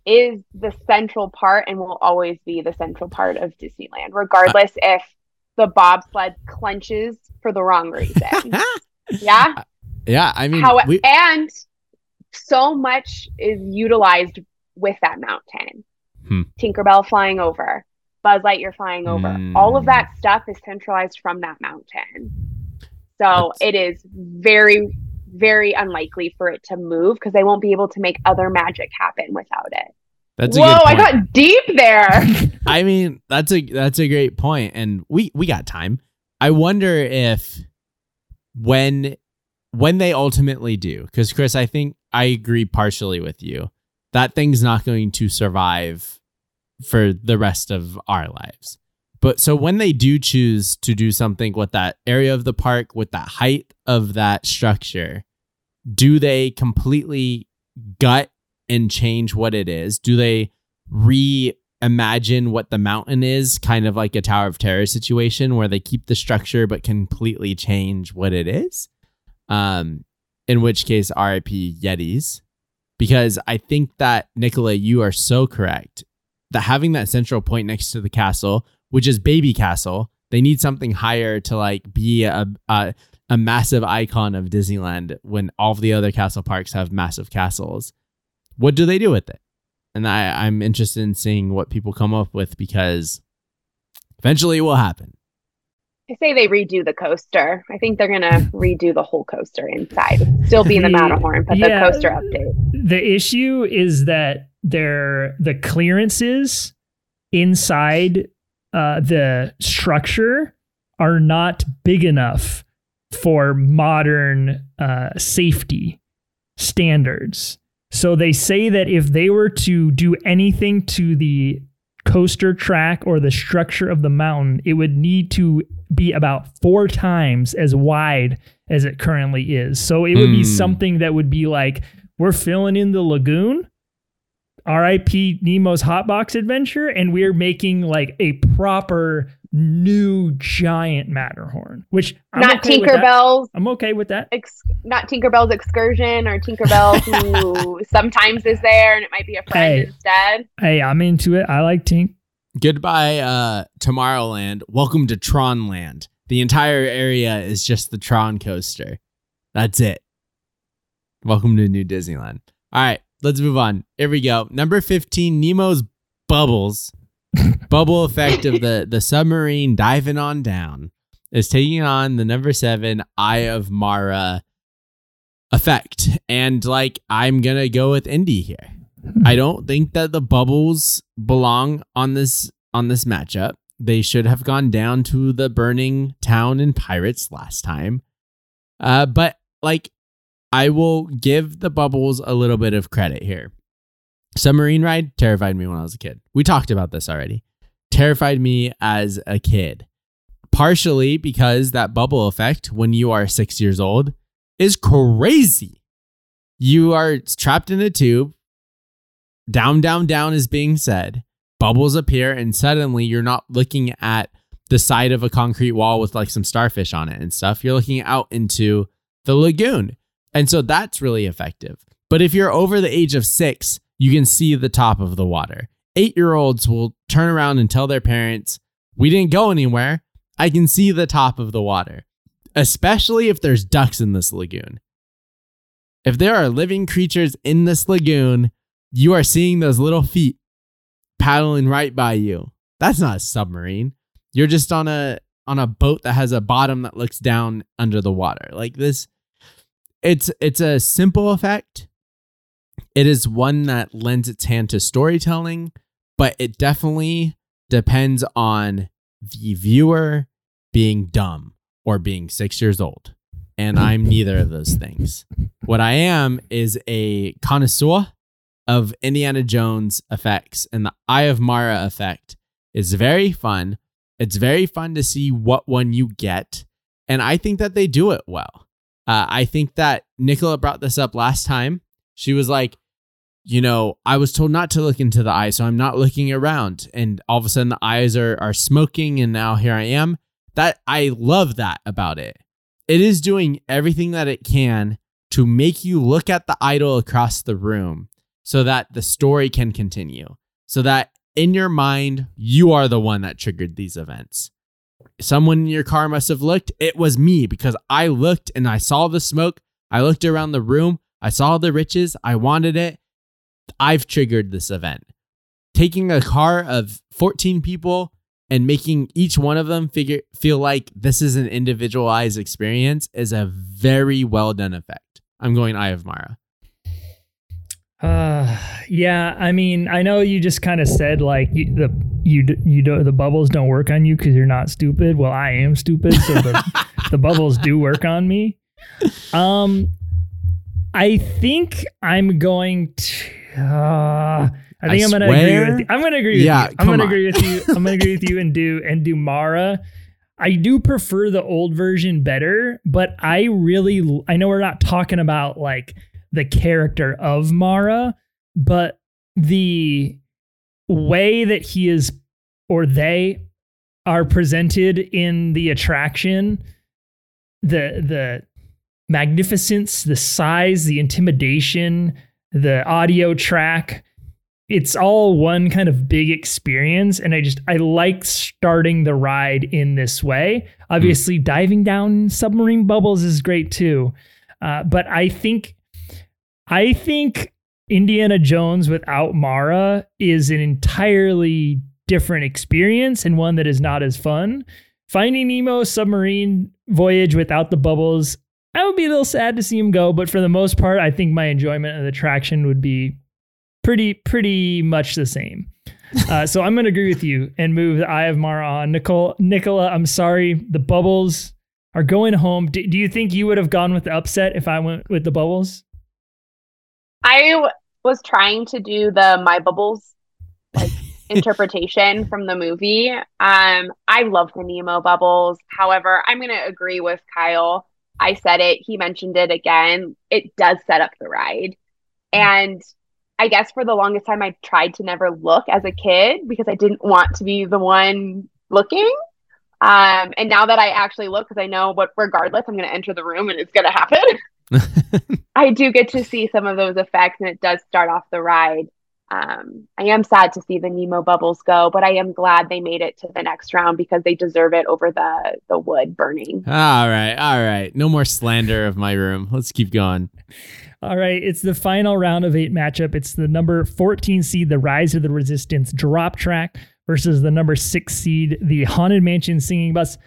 is the central part and will always be the central part of Disneyland, regardless uh, if the bobsled clenches for the wrong reason. yeah. Yeah. I mean, How, we- and so much is utilized with that mountain. Hmm. Tinkerbell flying over, Buzz Lightyear flying over. Mm. All of that stuff is centralized from that mountain. So That's... it is very, very unlikely for it to move because they won't be able to make other magic happen without it. That's Whoa, I got deep there. I mean, that's a that's a great point, and we we got time. I wonder if when when they ultimately do, because Chris, I think I agree partially with you. That thing's not going to survive for the rest of our lives. But so when they do choose to do something with that area of the park, with that height of that structure, do they completely gut and change what it is? Do they reimagine what the mountain is, kind of like a Tower of Terror situation where they keep the structure but completely change what it is? Um, in which case, RIP Yetis. Because I think that, Nicola, you are so correct that having that central point next to the castle, which is Baby Castle, they need something higher to like be a, a, a massive icon of Disneyland when all of the other castle parks have massive castles what do they do with it? And I, I'm interested in seeing what people come up with because eventually it will happen. I say they redo the coaster. I think they're gonna redo the whole coaster inside. Still be in the Matterhorn, but yeah, the coaster update. The issue is that they're the clearances inside uh, the structure are not big enough for modern uh, safety standards. So they say that if they were to do anything to the coaster track or the structure of the mountain, it would need to be about four times as wide as it currently is. So it would mm. be hmm. something that would be like we're filling in the lagoon RIP Nemo's Hotbox Adventure, and we're making like a proper new giant Matterhorn, which I'm not okay Tinkerbell's. I'm okay with that. Ex- not Tinkerbell's excursion or Tinkerbell who sometimes is there and it might be a friend hey, instead. Hey, I'm into it. I like Tink. Goodbye, uh, Tomorrowland. Welcome to Tronland. The entire area is just the Tron coaster. That's it. Welcome to New Disneyland. All right, let's move on. Here we go. Number 15, Nemo's Bubbles. Bubble effect of the, the submarine diving on down is taking on the number seven Eye of Mara effect. And like, I'm to go with Indy here. I don't think that the bubbles belong on this on this matchup. They should have gone down to the burning town in Pirates last time. Uh, but like I will give the bubbles a little bit of credit here. Submarine ride terrified me when I was a kid. We talked about this already. Terrified me as a kid. Partially because that bubble effect when you are six years old is crazy. You are trapped in a tube. Down, down, down is being said. Bubbles appear, and suddenly you're not looking at the side of a concrete wall with like some starfish on it and stuff. You're looking out into the lagoon. And so that's really effective. But if you're over the age of six, you can see the top of the water. Eight year olds will turn around and tell their parents, We didn't go anywhere. I can see the top of the water, especially if there's ducks in this lagoon. If there are living creatures in this lagoon, you are seeing those little feet paddling right by you. That's not a submarine. You're just on a on a boat that has a bottom that looks down under the water. Like this it's it's a simple effect. It is one that lends its hand to storytelling, but it definitely depends on the viewer being dumb or being 6 years old. And I'm neither of those things. What I am is a connoisseur of Indiana Jones effects, and the Eye of Mara effect is very fun. It's very fun to see what one you get, and I think that they do it well. Uh, I think that Nicola brought this up last time. She was like, you know, I was told not to look into the eye, so I'm not looking around. And all of a sudden the eyes are are smoking and now here I am. That I love that about it. It is doing everything that it can to make you look at the idol across the room so that the story can continue. So that in your mind, you are the one that triggered these events someone in your car must have looked. It was me because I looked and I saw the smoke. I looked around the room. I saw the riches. I wanted it. I've triggered this event. Taking a car of 14 people and making each one of them figure feel like this is an individualized experience is a very well done effect. I'm going Eye of Mara. Uh, yeah. I mean, I know you just kind of said like you, the you you do the bubbles don't work on you because you're not stupid. Well, I am stupid, so the the bubbles do work on me. Um, I think I'm going to. Uh, I think I am gonna agree with you. I'm gonna agree with yeah, you. I'm gonna on. agree with you. I'm gonna agree with you and do and do Mara. I do prefer the old version better, but I really I know we're not talking about like the character of Mara, but the way that he is or they are presented in the attraction, the the magnificence, the size, the intimidation, the audio track, it's all one kind of big experience and i just i like starting the ride in this way obviously mm. diving down submarine bubbles is great too uh, but i think I think Indiana Jones without Mara is an entirely different experience and one that is not as fun. Finding Nemo submarine voyage without the bubbles, I would be a little sad to see him go, but for the most part, I think my enjoyment of the attraction would be pretty pretty much the same. Uh, so I'm going to agree with you and move the Eye of Mara on. Nicole, Nicola, I'm sorry, the bubbles are going home. Do, do you think you would have gone with the upset if I went with the bubbles? I w- was trying to do the My Bubbles like interpretation from the movie. Um, I love the Nemo bubbles. However, I'm going to agree with Kyle. I said it, he mentioned it again. It does set up the ride. And I guess for the longest time, I tried to never look as a kid because I didn't want to be the one looking. Um, and now that I actually look, because I know what, regardless, I'm going to enter the room and it's going to happen. I do get to see some of those effects, and it does start off the ride um, I am sad to see the Nemo bubbles go, but I am glad they made it to the next round because they deserve it over the the wood burning. All right, all right. No more slander of my room. Let's keep going. All right, it's the final round of eight matchup. It's the number 14 seed, the Rise of the Resistance drop track, versus the number six seed, the Haunted Mansion singing busts.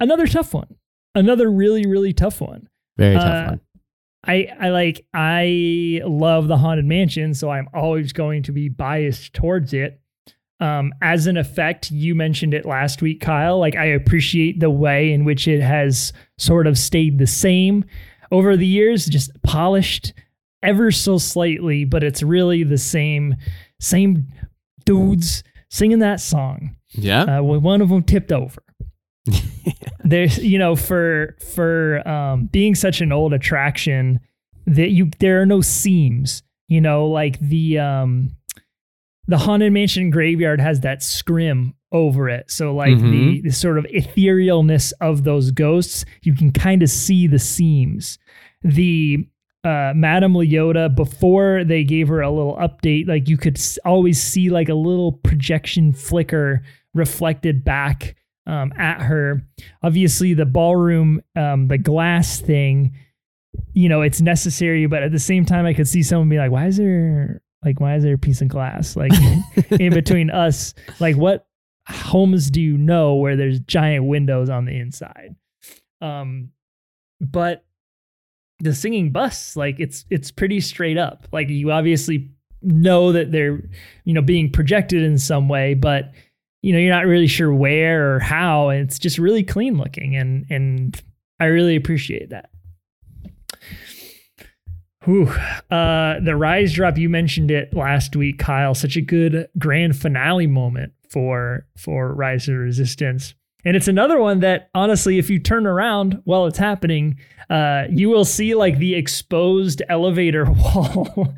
Another tough one. Another really, really tough one. Very tough Uh, one. I I like I love the haunted mansion, so I'm always going to be biased towards it. Um, as an effect, you mentioned it last week, Kyle. Like I appreciate the way in which it has sort of stayed the same over the years, just polished ever so slightly, but it's really the same same dudes singing that song Yeah. uh, when one of them tipped over. There's, you know, for for um, being such an old attraction, that you there are no seams. You know, like the um, the haunted mansion graveyard has that scrim over it, so like the, Mhm. the sort of etherealness of those ghosts, you can kind of see the seams. The uh, Madame Leota before they gave her a little update, like you could s- always see like a little projection flicker reflected back um, at her. Obviously, the ballroom, um, the glass thing, you know, it's necessary, but at the same time, I could see someone be like, "Why is there like why is there a piece of glass like in between us? Like, what homes do you know where there's giant windows on the inside?" Um, but the singing busts, like it's it's pretty straight up. Like you obviously know that they're you know being projected in some way, but you know you're not really sure where or how. It's just really clean looking, and and I really appreciate that. Whew. Uh, the rise drop you mentioned it last week, Kyle. Such a good grand finale moment for for Rise of Resistance, and it's another one that honestly, if you turn around while it's happening, uh, you will see like the exposed elevator wall.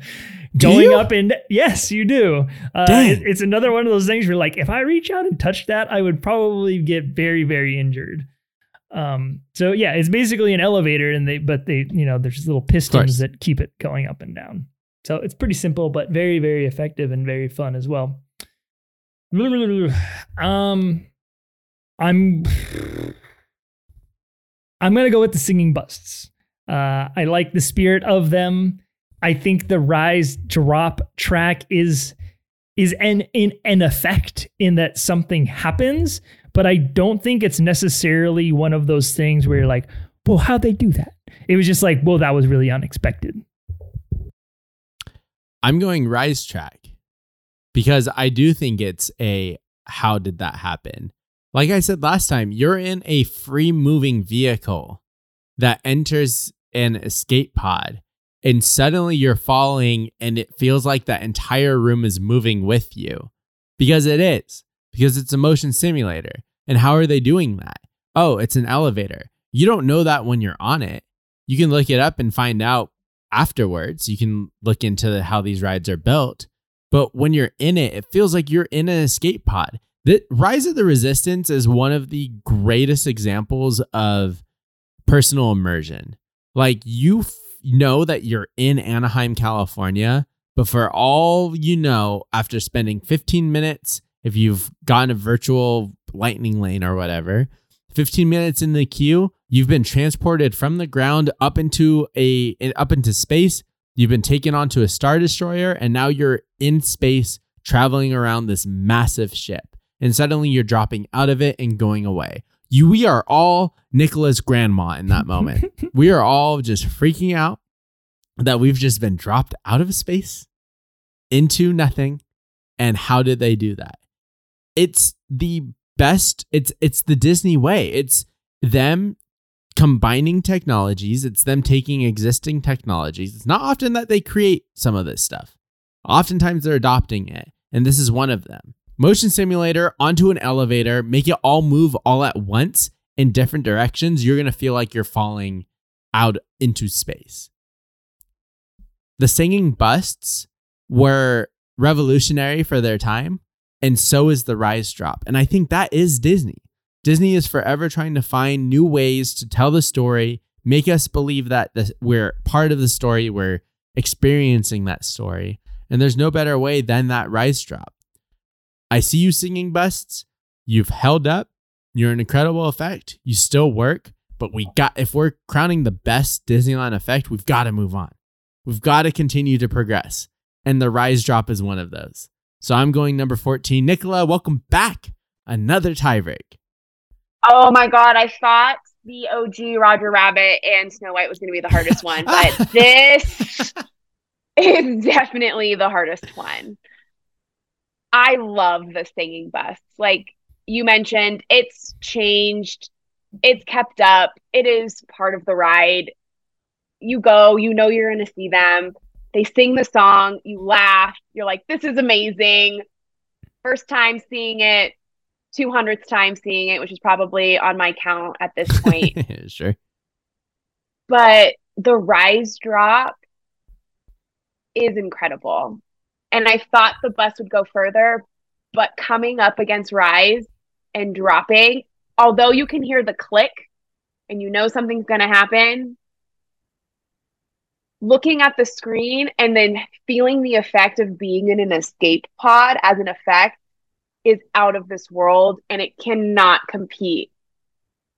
Going up and yes, you do. Uh, it- it's another one of those things where, like, if I reach out and touch that, I would probably get very, very injured. Um, so yeah, it's basically an elevator, and they, but they, you know, there's little pistons that keep it going up and down. So it's pretty simple, but very, very effective and very fun as well. Um, I'm, I'm gonna go with the singing busts. Uh, I like the spirit of them. I think the rise drop track is is an in an effect in that something happens, but I don't think it's necessarily one of those things where you're like, well, how'd they do that? It was just like, well, that was really unexpected. I'm going Rise Track because I do think it's a how did that happen? Like I said last time, you're in a free moving vehicle that enters an escape pod and suddenly you're falling and it feels like that entire room is moving with you because it is because it's a motion simulator. And how are they doing that? Oh, it's an elevator. You don't know that when you're on it. You can look it up and find out afterwards. You can look into how these rides are built. But when you're in it, it feels like you're in an escape pod. The Rise of the Resistance is one of the greatest examples of personal immersion. Like you know that you're in Anaheim, California, but for all you know, after spending 15 minutes, if you've gotten a virtual lightning lane or whatever, 15 minutes in the queue, you've been transported from the ground up into a up into space. You've been taken onto a star destroyer and now you're in space traveling around this massive ship. And suddenly you're dropping out of it and going away. You we are all Nicola's grandma in that moment. we are all just freaking out that we've just been dropped out of space into nothing. And how did they do that? It's the best it's it's the Disney way. It's them combining technologies, it's them taking existing technologies. It's not often that they create some of this stuff. Oftentimes they're adopting it, and this is one of them. Motion simulator onto an elevator, make it all move all at once in different directions. You're going to feel like you're falling out into space. The singing busts were revolutionary for their time, and so is the rise drop. And I think that is Disney. Disney is forever trying to find new ways to tell the story, make us believe that the, we're part of the story, we're experiencing that story. And there's no better way than that rise drop. I see you singing busts. You've held up. You're an incredible effect. You still work, but we got if we're crowning the best Disneyland effect, we've got to move on. We've got to continue to progress. And the rise drop is one of those. So I'm going number 14. Nicola, welcome back. Another tiebreak. Oh my god, I thought the OG Roger Rabbit and Snow White was going to be the hardest one, but this is definitely the hardest one. I love the singing busts. Like you mentioned, it's changed, it's kept up, it is part of the ride. You go, you know you're going to see them. They sing the song, you laugh, you're like, this is amazing. First time seeing it, 200th time seeing it, which is probably on my count at this point. sure. But the rise drop is incredible. And I thought the bus would go further, but coming up against rise and dropping, although you can hear the click and you know something's going to happen, looking at the screen and then feeling the effect of being in an escape pod as an effect is out of this world and it cannot compete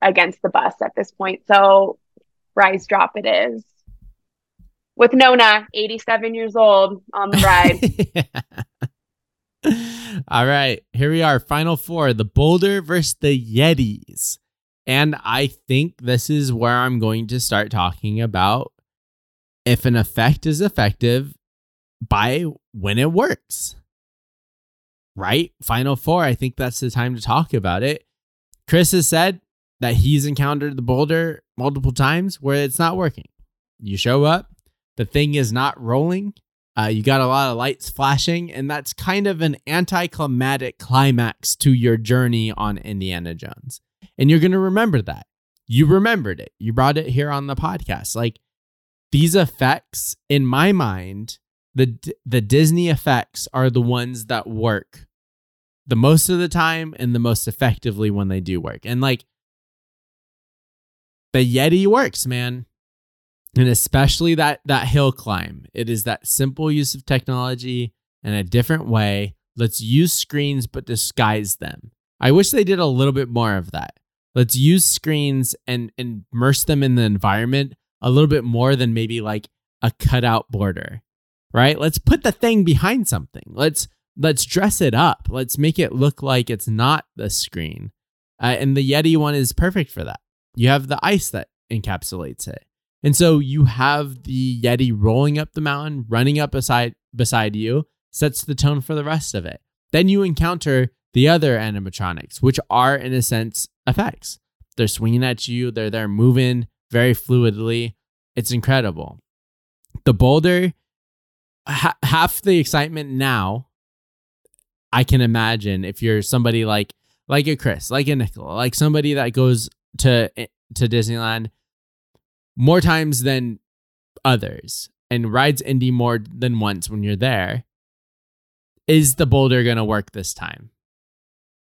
against the bus at this point. So rise drop it is. With Nona, 87 years old on the ride. All right, here we are. Final four the Boulder versus the Yetis. And I think this is where I'm going to start talking about if an effect is effective by when it works right? Final four, I think that's the time to talk about it. Chris has said that he's encountered the boulder multiple times where it's not working. You show up, the thing is not rolling. Uh, you got a lot of lights flashing, and that's kind of an anticlimactic climax to your journey on Indiana Jones. And you're going to remember that. You remembered it. You brought it here on the podcast. Like these effects, in my mind, the the Disney effects are the ones that work the most of the time and the most effectively when they do work. And like the Yeti works, man. And especially that that hill climb. It is that simple use of technology in a different way. Let's use screens but disguise them. I wish they did a little bit more of that. Let's use screens and, and immerse them in the environment a little bit more than maybe like a cutout border right? Let's put the thing behind something. Let's let's dress it up. Let's make it look like it's not the screen. Uh, and the Yeti one is perfect for that. You have the ice that encapsulates it. And so you have the Yeti rolling up the mountain, running up beside beside you, sets the tone for the rest of it. Then you encounter the other animatronics, which are in a sense effects. They're swinging at you, they're there moving very fluidly. It's incredible. The boulder ha- half the excitement now I can imagine if you're somebody like like a Chris, like a Nicola, like somebody that goes to eh, to Disneyland more times than others and rides Indy more than once when you're there. Is the boulder going to work this time?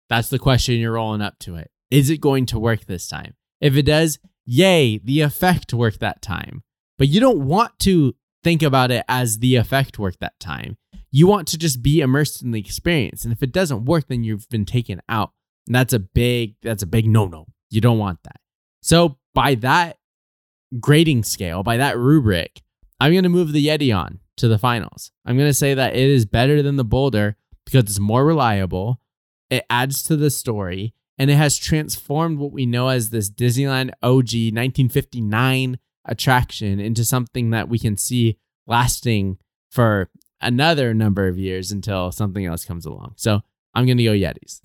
That's the question you're rolling up to it. Is it going to work this time? If it does, yay, the effect worked that time. But you don't want to think about it as the effect work that time. You want to just be immersed in the experience. And if it doesn't work, then you've been taken out. And that's a big, that's a big no-no. You don't want that. So by that grading scale, by that rubric, I'm going to move the Yeti on to the finals. I'm going to say that it is better than the Boulder because it's more reliable. It adds to the story and it has transformed what we know as this Disneyland OG 1959 attraction into something that we can see lasting for another number of years until something else comes along. So I'm going to go Yetis.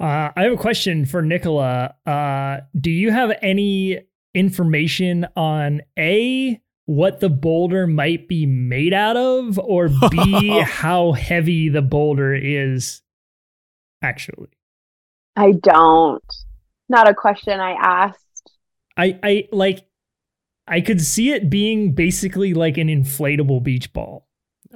Uh, I have a question for Nicola. Uh, do you have any information on A, what the boulder might be made out of, or B, how heavy the boulder is actually? I don't. Not a question I asked. I, I like I could see it being basically like an inflatable beach ball.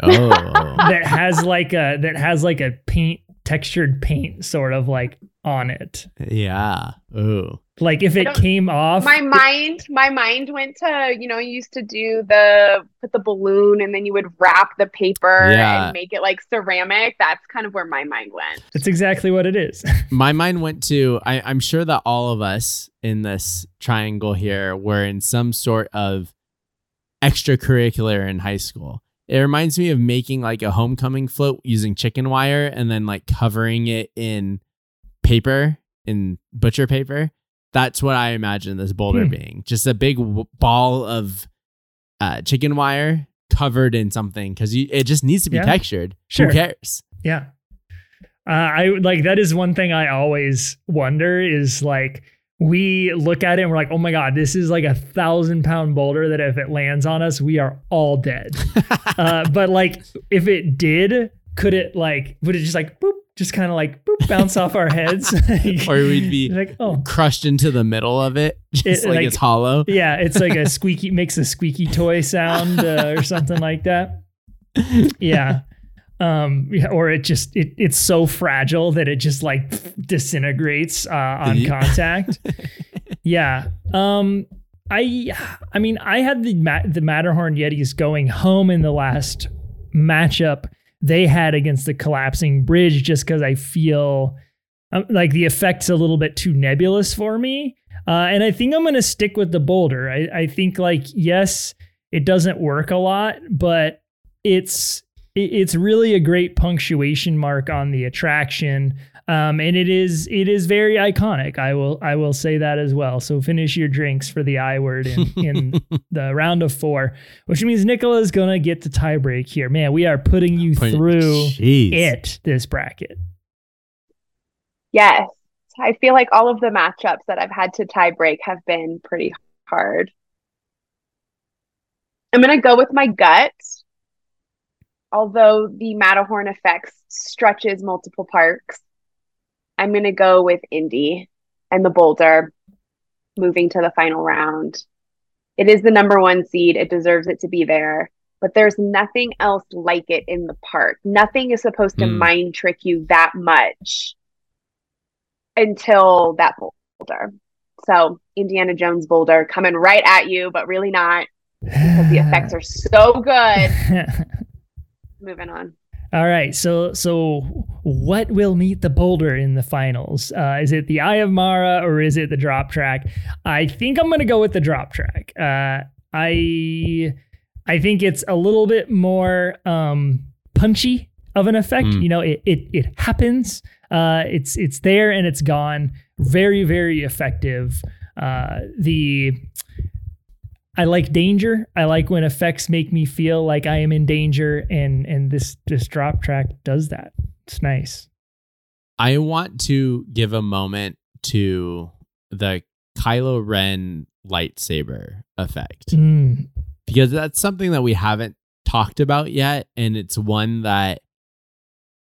Oh. that has like a that has like a paint textured paint sort of like on it. Yeah. Oh. Like if it came off, my mind my mind went to you know you used to do the put the balloon and then you would wrap the paper Yeah. and make it like ceramic that's kind of where my mind went that's exactly what it is. my mind went to I, i'm sure that all of us in this triangle here were in some sort of extracurricular in high school it reminds me of making like a homecoming float using chicken wire and then like covering it in paper in butcher paper that's what i imagine this boulder Hmm. being just a big w- ball of uh, chicken wire covered in something because it just needs to be Yeah. textured Sure. who cares Yeah. Uh, I like that is one thing I always wonder is like we look at it and we're like, oh my god, this is like a thousand pound boulder that if it lands on us, we are all dead. uh, but like if it did, could it like would it just like boop, just kind of like boop bounce off our heads? or we'd be like, oh crushed into the middle of it, just It, like, like- it's hollow. yeah, it's like a squeaky makes a squeaky toy sound uh, or something like that. Yeah. Um yeah, or it just it, it's so fragile that it just like disintegrates uh, on Yeah. contact. yeah. Um I I mean I had the Ma- the Matterhorn Yetis going home in the last matchup they had against the collapsing bridge just cuz I feel um, like the effect's a little bit too nebulous for me. Uh, and I think I'm going to stick with the boulder. I, I think like yes, it doesn't work a lot, but it's it's really a great punctuation mark on the attraction. Um, and it is it is very iconic. I will I will say that as well. So finish your drinks for the I word in, in the round of four, which means Nicola is gonna get the tiebreak here. Man, we are putting you Point- through Jeez. it this bracket. yes i feel like all of the matchups that i've had to tie break have been pretty hard i'm going to go with my gut although the matterhorn effects stretches multiple parks i'm going to go with indy and the boulder moving to the final round. It is the number one seed. It deserves it to be there but there's nothing else like it in the park. Nothing is supposed to Hmm. mind trick you that much until that boulder. So indiana jones boulder coming right at you but really not because the effects are so good. Moving on All right, so so what will meet the boulder in the finals? Uh, is it the Eye of Mara or is it the drop track? I think I'm gonna go with the drop track. Uh, I I think it's a little bit more um, punchy of an effect. Hmm. You know, it it it happens. Uh, it's it's there and it's gone. Very very effective. Uh, the I like danger. I like when effects make me feel like I am in danger, and and this this drop track does that. It's nice. I want to give a moment to the Kylo Ren lightsaber effect Mm, because that's something that we haven't talked about yet. And it's one that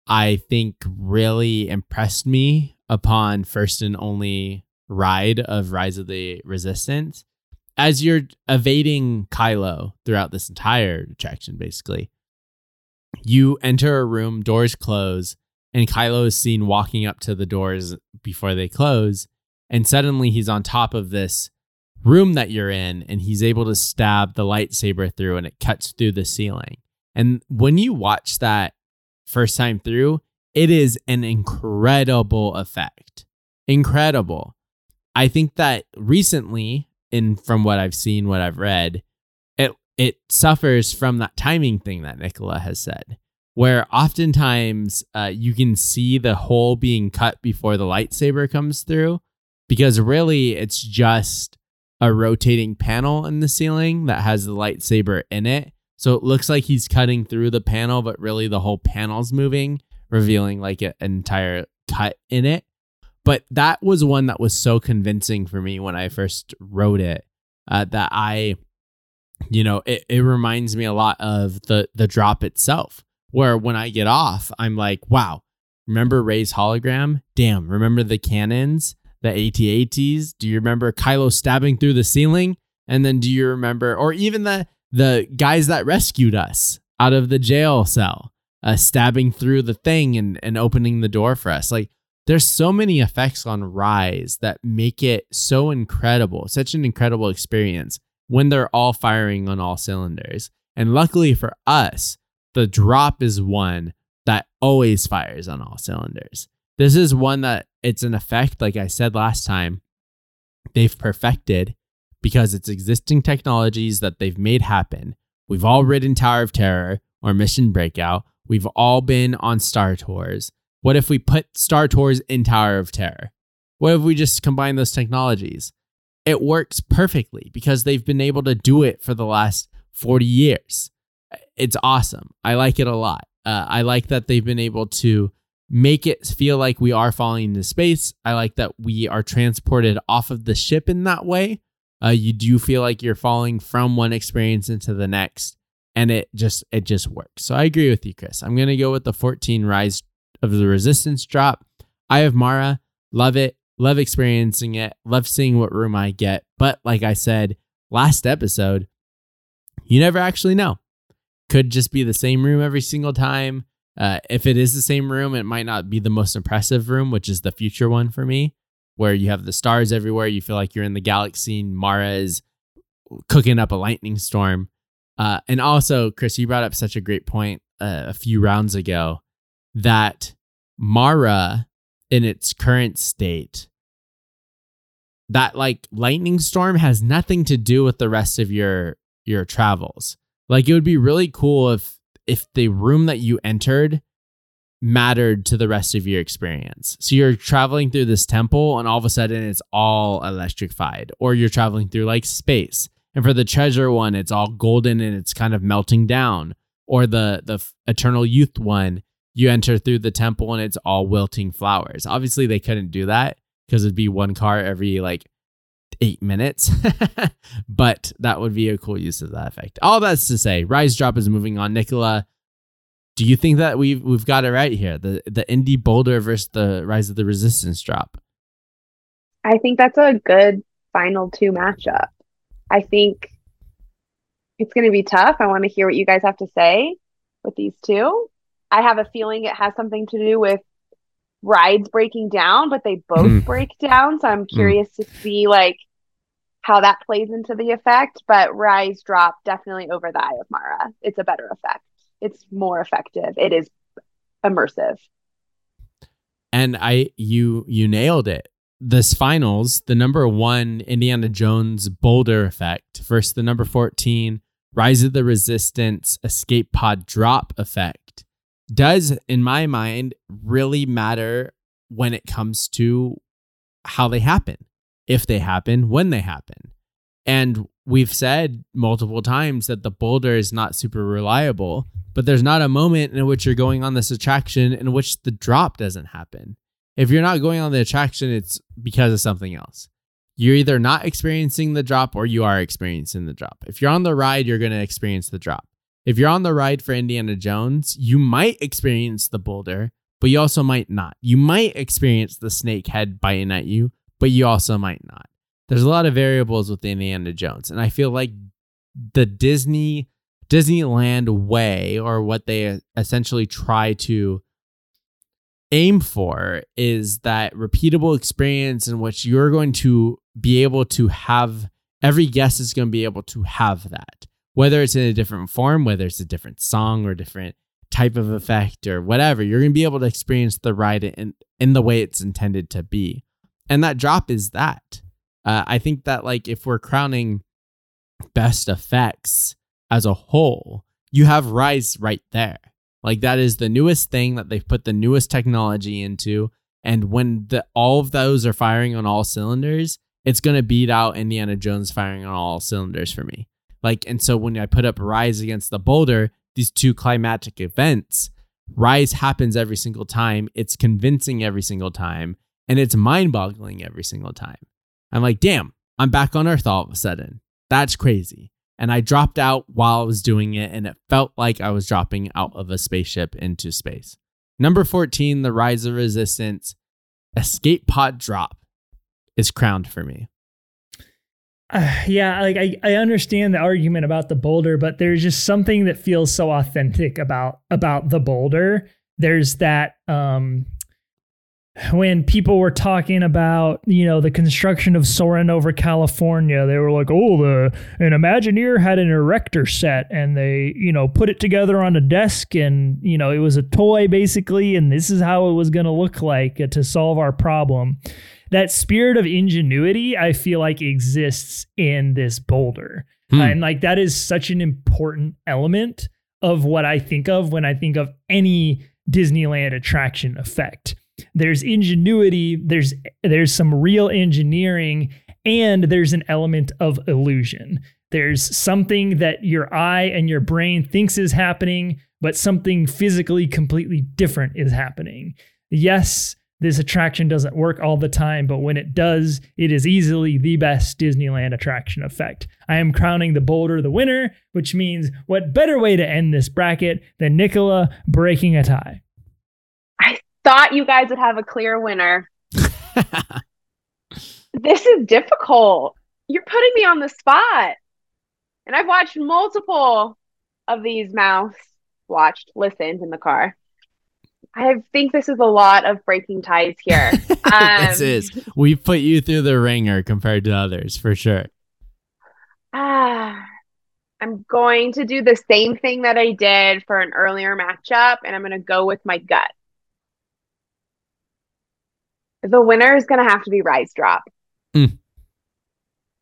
I think really impressed me upon first and only ride of Rise of the Resistance. As you're evading Kylo throughout this entire attraction, basically, you enter a room, doors close, and Kylo is seen walking up to the doors before they close. And suddenly he's on top of this room that you're in, and he's able to stab the lightsaber through, and it cuts through the ceiling. And when you watch that first time through, it is an incredible effect. Incredible. I think that recently, in from what I've seen, what I've read, it it suffers from that timing thing that Nicola has said, where oftentimes uh, you can see the hole being cut before the lightsaber comes through, because really it's just a rotating panel in the ceiling that has the lightsaber in it. So it looks like he's cutting through the panel, but really the whole panel's moving, revealing like an entire cut in it. But that was one that was so convincing for me when I first wrote it uh, that I, you know, it, it reminds me a lot of the the drop itself, where when I get off, I'm like, wow, remember Rey's hologram? Damn, remember the cannons, the AT-ATs? Do you remember Kylo stabbing through the ceiling? And then do you remember, or even the the guys that rescued us out of the jail cell, uh, stabbing through the thing and and opening the door for us? Like there's so many effects on Rise that make it so incredible, such an incredible experience when they're all firing on all cylinders. And luckily for us, the drop is one that always fires on all cylinders. This is one that it's an effect, like I said last time, they've perfected because it's existing technologies that they've made happen. We've all ridden Tower of Terror or Mission Breakout. We've all been on Star Tours. What if we put Star Tours in Tower of Terror? What if we just combine those technologies? It works perfectly because they've been able to do it for the last 40 years. It's awesome. I like it a lot. Uh, I like that they've been able to make it feel like we are falling into space. I like that we are transported off of the ship in that way. Uh, you do feel like you're falling from one experience into the next, and it just it just works. So I agree with you, Chris. I'm gonna go with the 14 Rise of the Resistance drop. I have Mara, love it, love experiencing it, love seeing what room I get. But like I said last episode, you never actually know. Could just be the same room every single time. Uh, if it is the same room, it might not be the most impressive room, which is the future one for me, where you have the stars everywhere. You feel like you're in the galaxy. And Mara is cooking up a lightning storm. Uh, and also, Chris, you brought up such a great point uh, a few rounds ago that Mara, in its current state, that like lightning storm has nothing to do with the rest of your your travels. Like it would be really cool if if the room that you entered mattered to the rest of your experience. So you're traveling through this temple and all of a sudden it's all electrified or you're traveling through like space. And for the treasure one it's all golden and it's kind of melting down or the the eternal youth one you enter through the temple and it's all wilting flowers. Obviously they couldn't do that because it'd be one car every like eight minutes, but that would be a cool use of that effect. All that's to say, Rise Drop is moving on. Nicola, do you think that we've we've got it right here? The the Indy Boulder versus the Rise of the Resistance drop. I think that's a good final two matchup. I think it's going to be tough. I want to hear what you guys have to say with these two. I have a feeling it has something to do with rides breaking down, but they both mm. break down. So I'm hmm. curious mm. to see like how that plays into the effect. But Rise Drop definitely over the Eye of Mara. It's a better effect. It's more effective. It is immersive. And I you you nailed it. This finals, the number one Indiana Jones Boulder effect versus the number 14 Rise of the Resistance Escape Pod Drop effect does, in my mind, really matter when it comes to how they happen if they happen, when they happen. And we've said multiple times that the boulder is not super reliable, but there's not a moment in which you're going on this attraction in which the drop doesn't happen. If you're not going on the attraction, it's because of something else. You're either not experiencing the drop or you are experiencing the drop. If you're on the ride, you're going to experience the drop. If you're on the ride for Indiana Jones, you might experience the boulder, but you also might not. You might experience the snake head biting at you, but you also might not. There's a lot of variables with Indiana Jones, and I feel like the Disney Disneyland way or what they essentially try to aim for is that repeatable experience in which you're going to be able to have every guest is going to be able to have that whether it's in a different form whether it's a different song or different type of effect or whatever you're going to be able to experience the ride in in the way it's intended to be and that drop is that. Uh, I think that like if we're crowning best effects as a whole, you have Rise right there. Like that is the newest thing that they've put the newest technology into, and when the all of those are firing on all cylinders, it's gonna beat out Indiana Jones firing on all cylinders for me. Like, and so when I put up Rise against the Boulder, these two climatic events, Rise happens every single time. It's convincing every single time and it's mind boggling every single time. I'm like, damn, I'm back on Earth all of a sudden. That's crazy. And I dropped out while I was doing it, and it felt like I was dropping out of a spaceship into space. Number 14, The Rise of Resistance, Escape Pod Drop is crowned for me. Uh, yeah, like I, I understand the argument about the boulder, but there's just something that feels so authentic about about the boulder. There's that um when people were talking about you know the construction of Soarin' over California, they were like, "Oh, the an Imagineer had an erector set, and they you know put it together on a desk, and you know it was a toy basically, and this is how it was going to look like to solve our problem." That spirit of ingenuity, I feel like exists in this boulder, Hmm. and like that is such an important element of what I think of when I think of any Disneyland attraction effect. There's ingenuity there's there's some real engineering and there's an element of illusion. There's something that your eye and your brain thinks is happening but something physically completely different is happening. Yes this attraction doesn't work all the time but when it does it is easily the best disneyland attraction effect i am crowning the boulder the winner which means what better way to end this bracket than nicola breaking a tie I Thought you guys would have a clear winner. This is difficult. You're putting me on the spot. And I've watched multiple of these mouse watched, listened in the car. I think this is a lot of breaking ties here. this Um, is. We put you through the ringer compared to others for sure. Ah, I'm going to do the same thing that I did for an earlier matchup, and I'm going to go with my gut. The winner is going to have to be Rise Drop.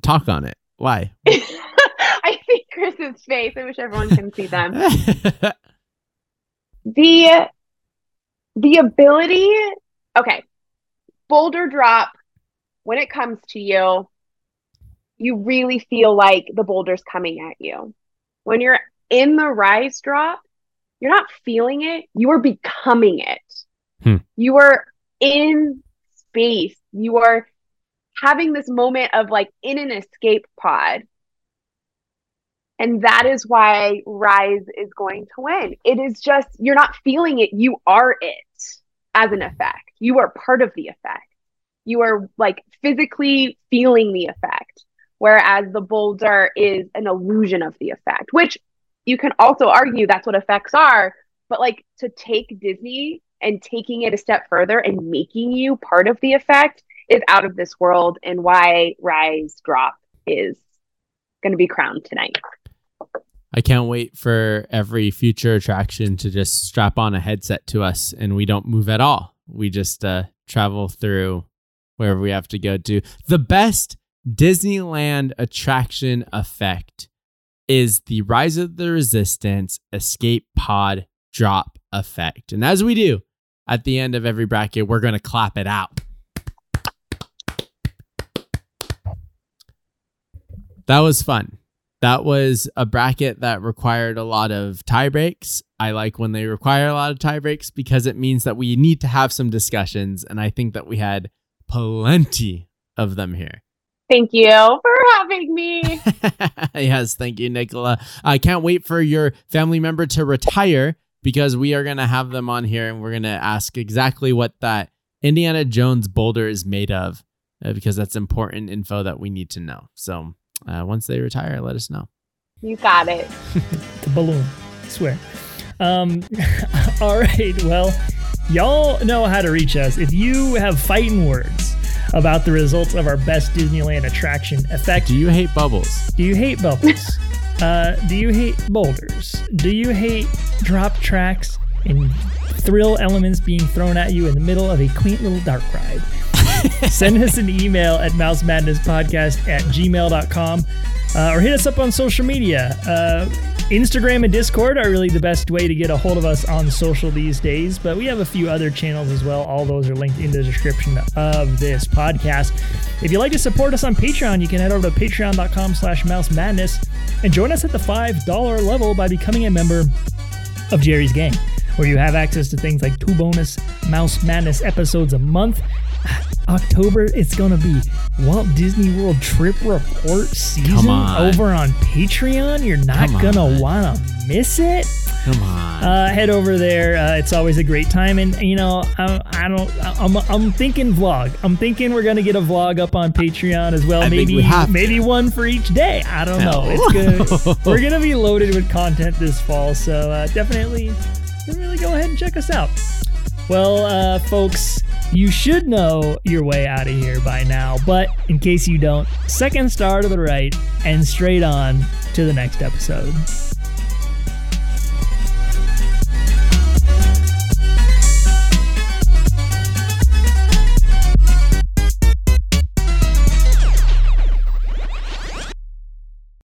Talk on it. Why? I see Chris's face. I wish everyone can see them. The the ability, okay. Boulder drop when it comes to you, you really feel like the boulder's coming at you. When you're in the rise drop, you're not feeling it, you are becoming it. Hmm. You are in space. You are having this moment of like in an escape pod. And that is why Rise is going to win. It is just, you're not feeling it. You are it as an effect. You are part of the effect. You are like physically feeling the effect. Whereas the boulder is an illusion of the effect, which you can also argue that's what effects are. But like to take Disney and taking it a step further and making you part of the effect is out of this world and why Rise Drop is going to be crowned tonight. I can't wait for every future attraction to just strap on a headset to us and we don't move at all. We just uh, travel through wherever we have to go to. The best Disneyland attraction effect is the Rise of the Resistance escape pod drop effect. And as we do at the end of every bracket, we're going to clap it out. That was fun. That was a bracket that required a lot of tie breaks. I like when they require a lot of tie breaks because it means that we need to have some discussions. And I think that we had plenty of them here. Thank you for having me. yes, thank you, Nicola. I can't wait for your family member to retire because we are going to have them on here and we're going to ask exactly what that Indiana Jones boulder is made of uh, because that's important info that we need to know. So uh, once they retire, let us know. You got it. the balloon. I swear. Um, all right. Well, y'all know how to reach us. If you have fighting words about the results of our best Disneyland attraction effect, Do you hate bubbles? do you hate bubbles? uh, do you hate boulders? Do you hate drop tracks and thrill elements being thrown at you in the middle of a quaint little dark ride? Send us an email at mousemadnesspodcast at gmail.com uh, or hit us up on social media. Uh, Instagram and Discord are really the best way to get a hold of us on social these days, but we have a few other channels as well. All those are linked in the description of this podcast. If you'd like to support us on Patreon, you can head over to patreon.com slash mouse madness and join us at the $5 level by becoming a member of Geri's Gang, where you have access to things like two bonus Mouse Madness episodes a month. October, it's going to be Walt Disney World Trip Report season on. over on Patreon. You're not going to want to miss it. Come on. Uh, head over there. Uh, it's always a great time. And, you know, I, I don't, I'm, I'm thinking vlog. I'm thinking we're going to get a vlog up on Patreon as well. I maybe, we maybe one for each day. I don't know. No. It's good. we're going to be loaded with content this fall. So uh, definitely, definitely go ahead and check us out. Well, uh, folks, You should know your way out of here by now, but in case you don't, second star to the right and straight on to the next episode.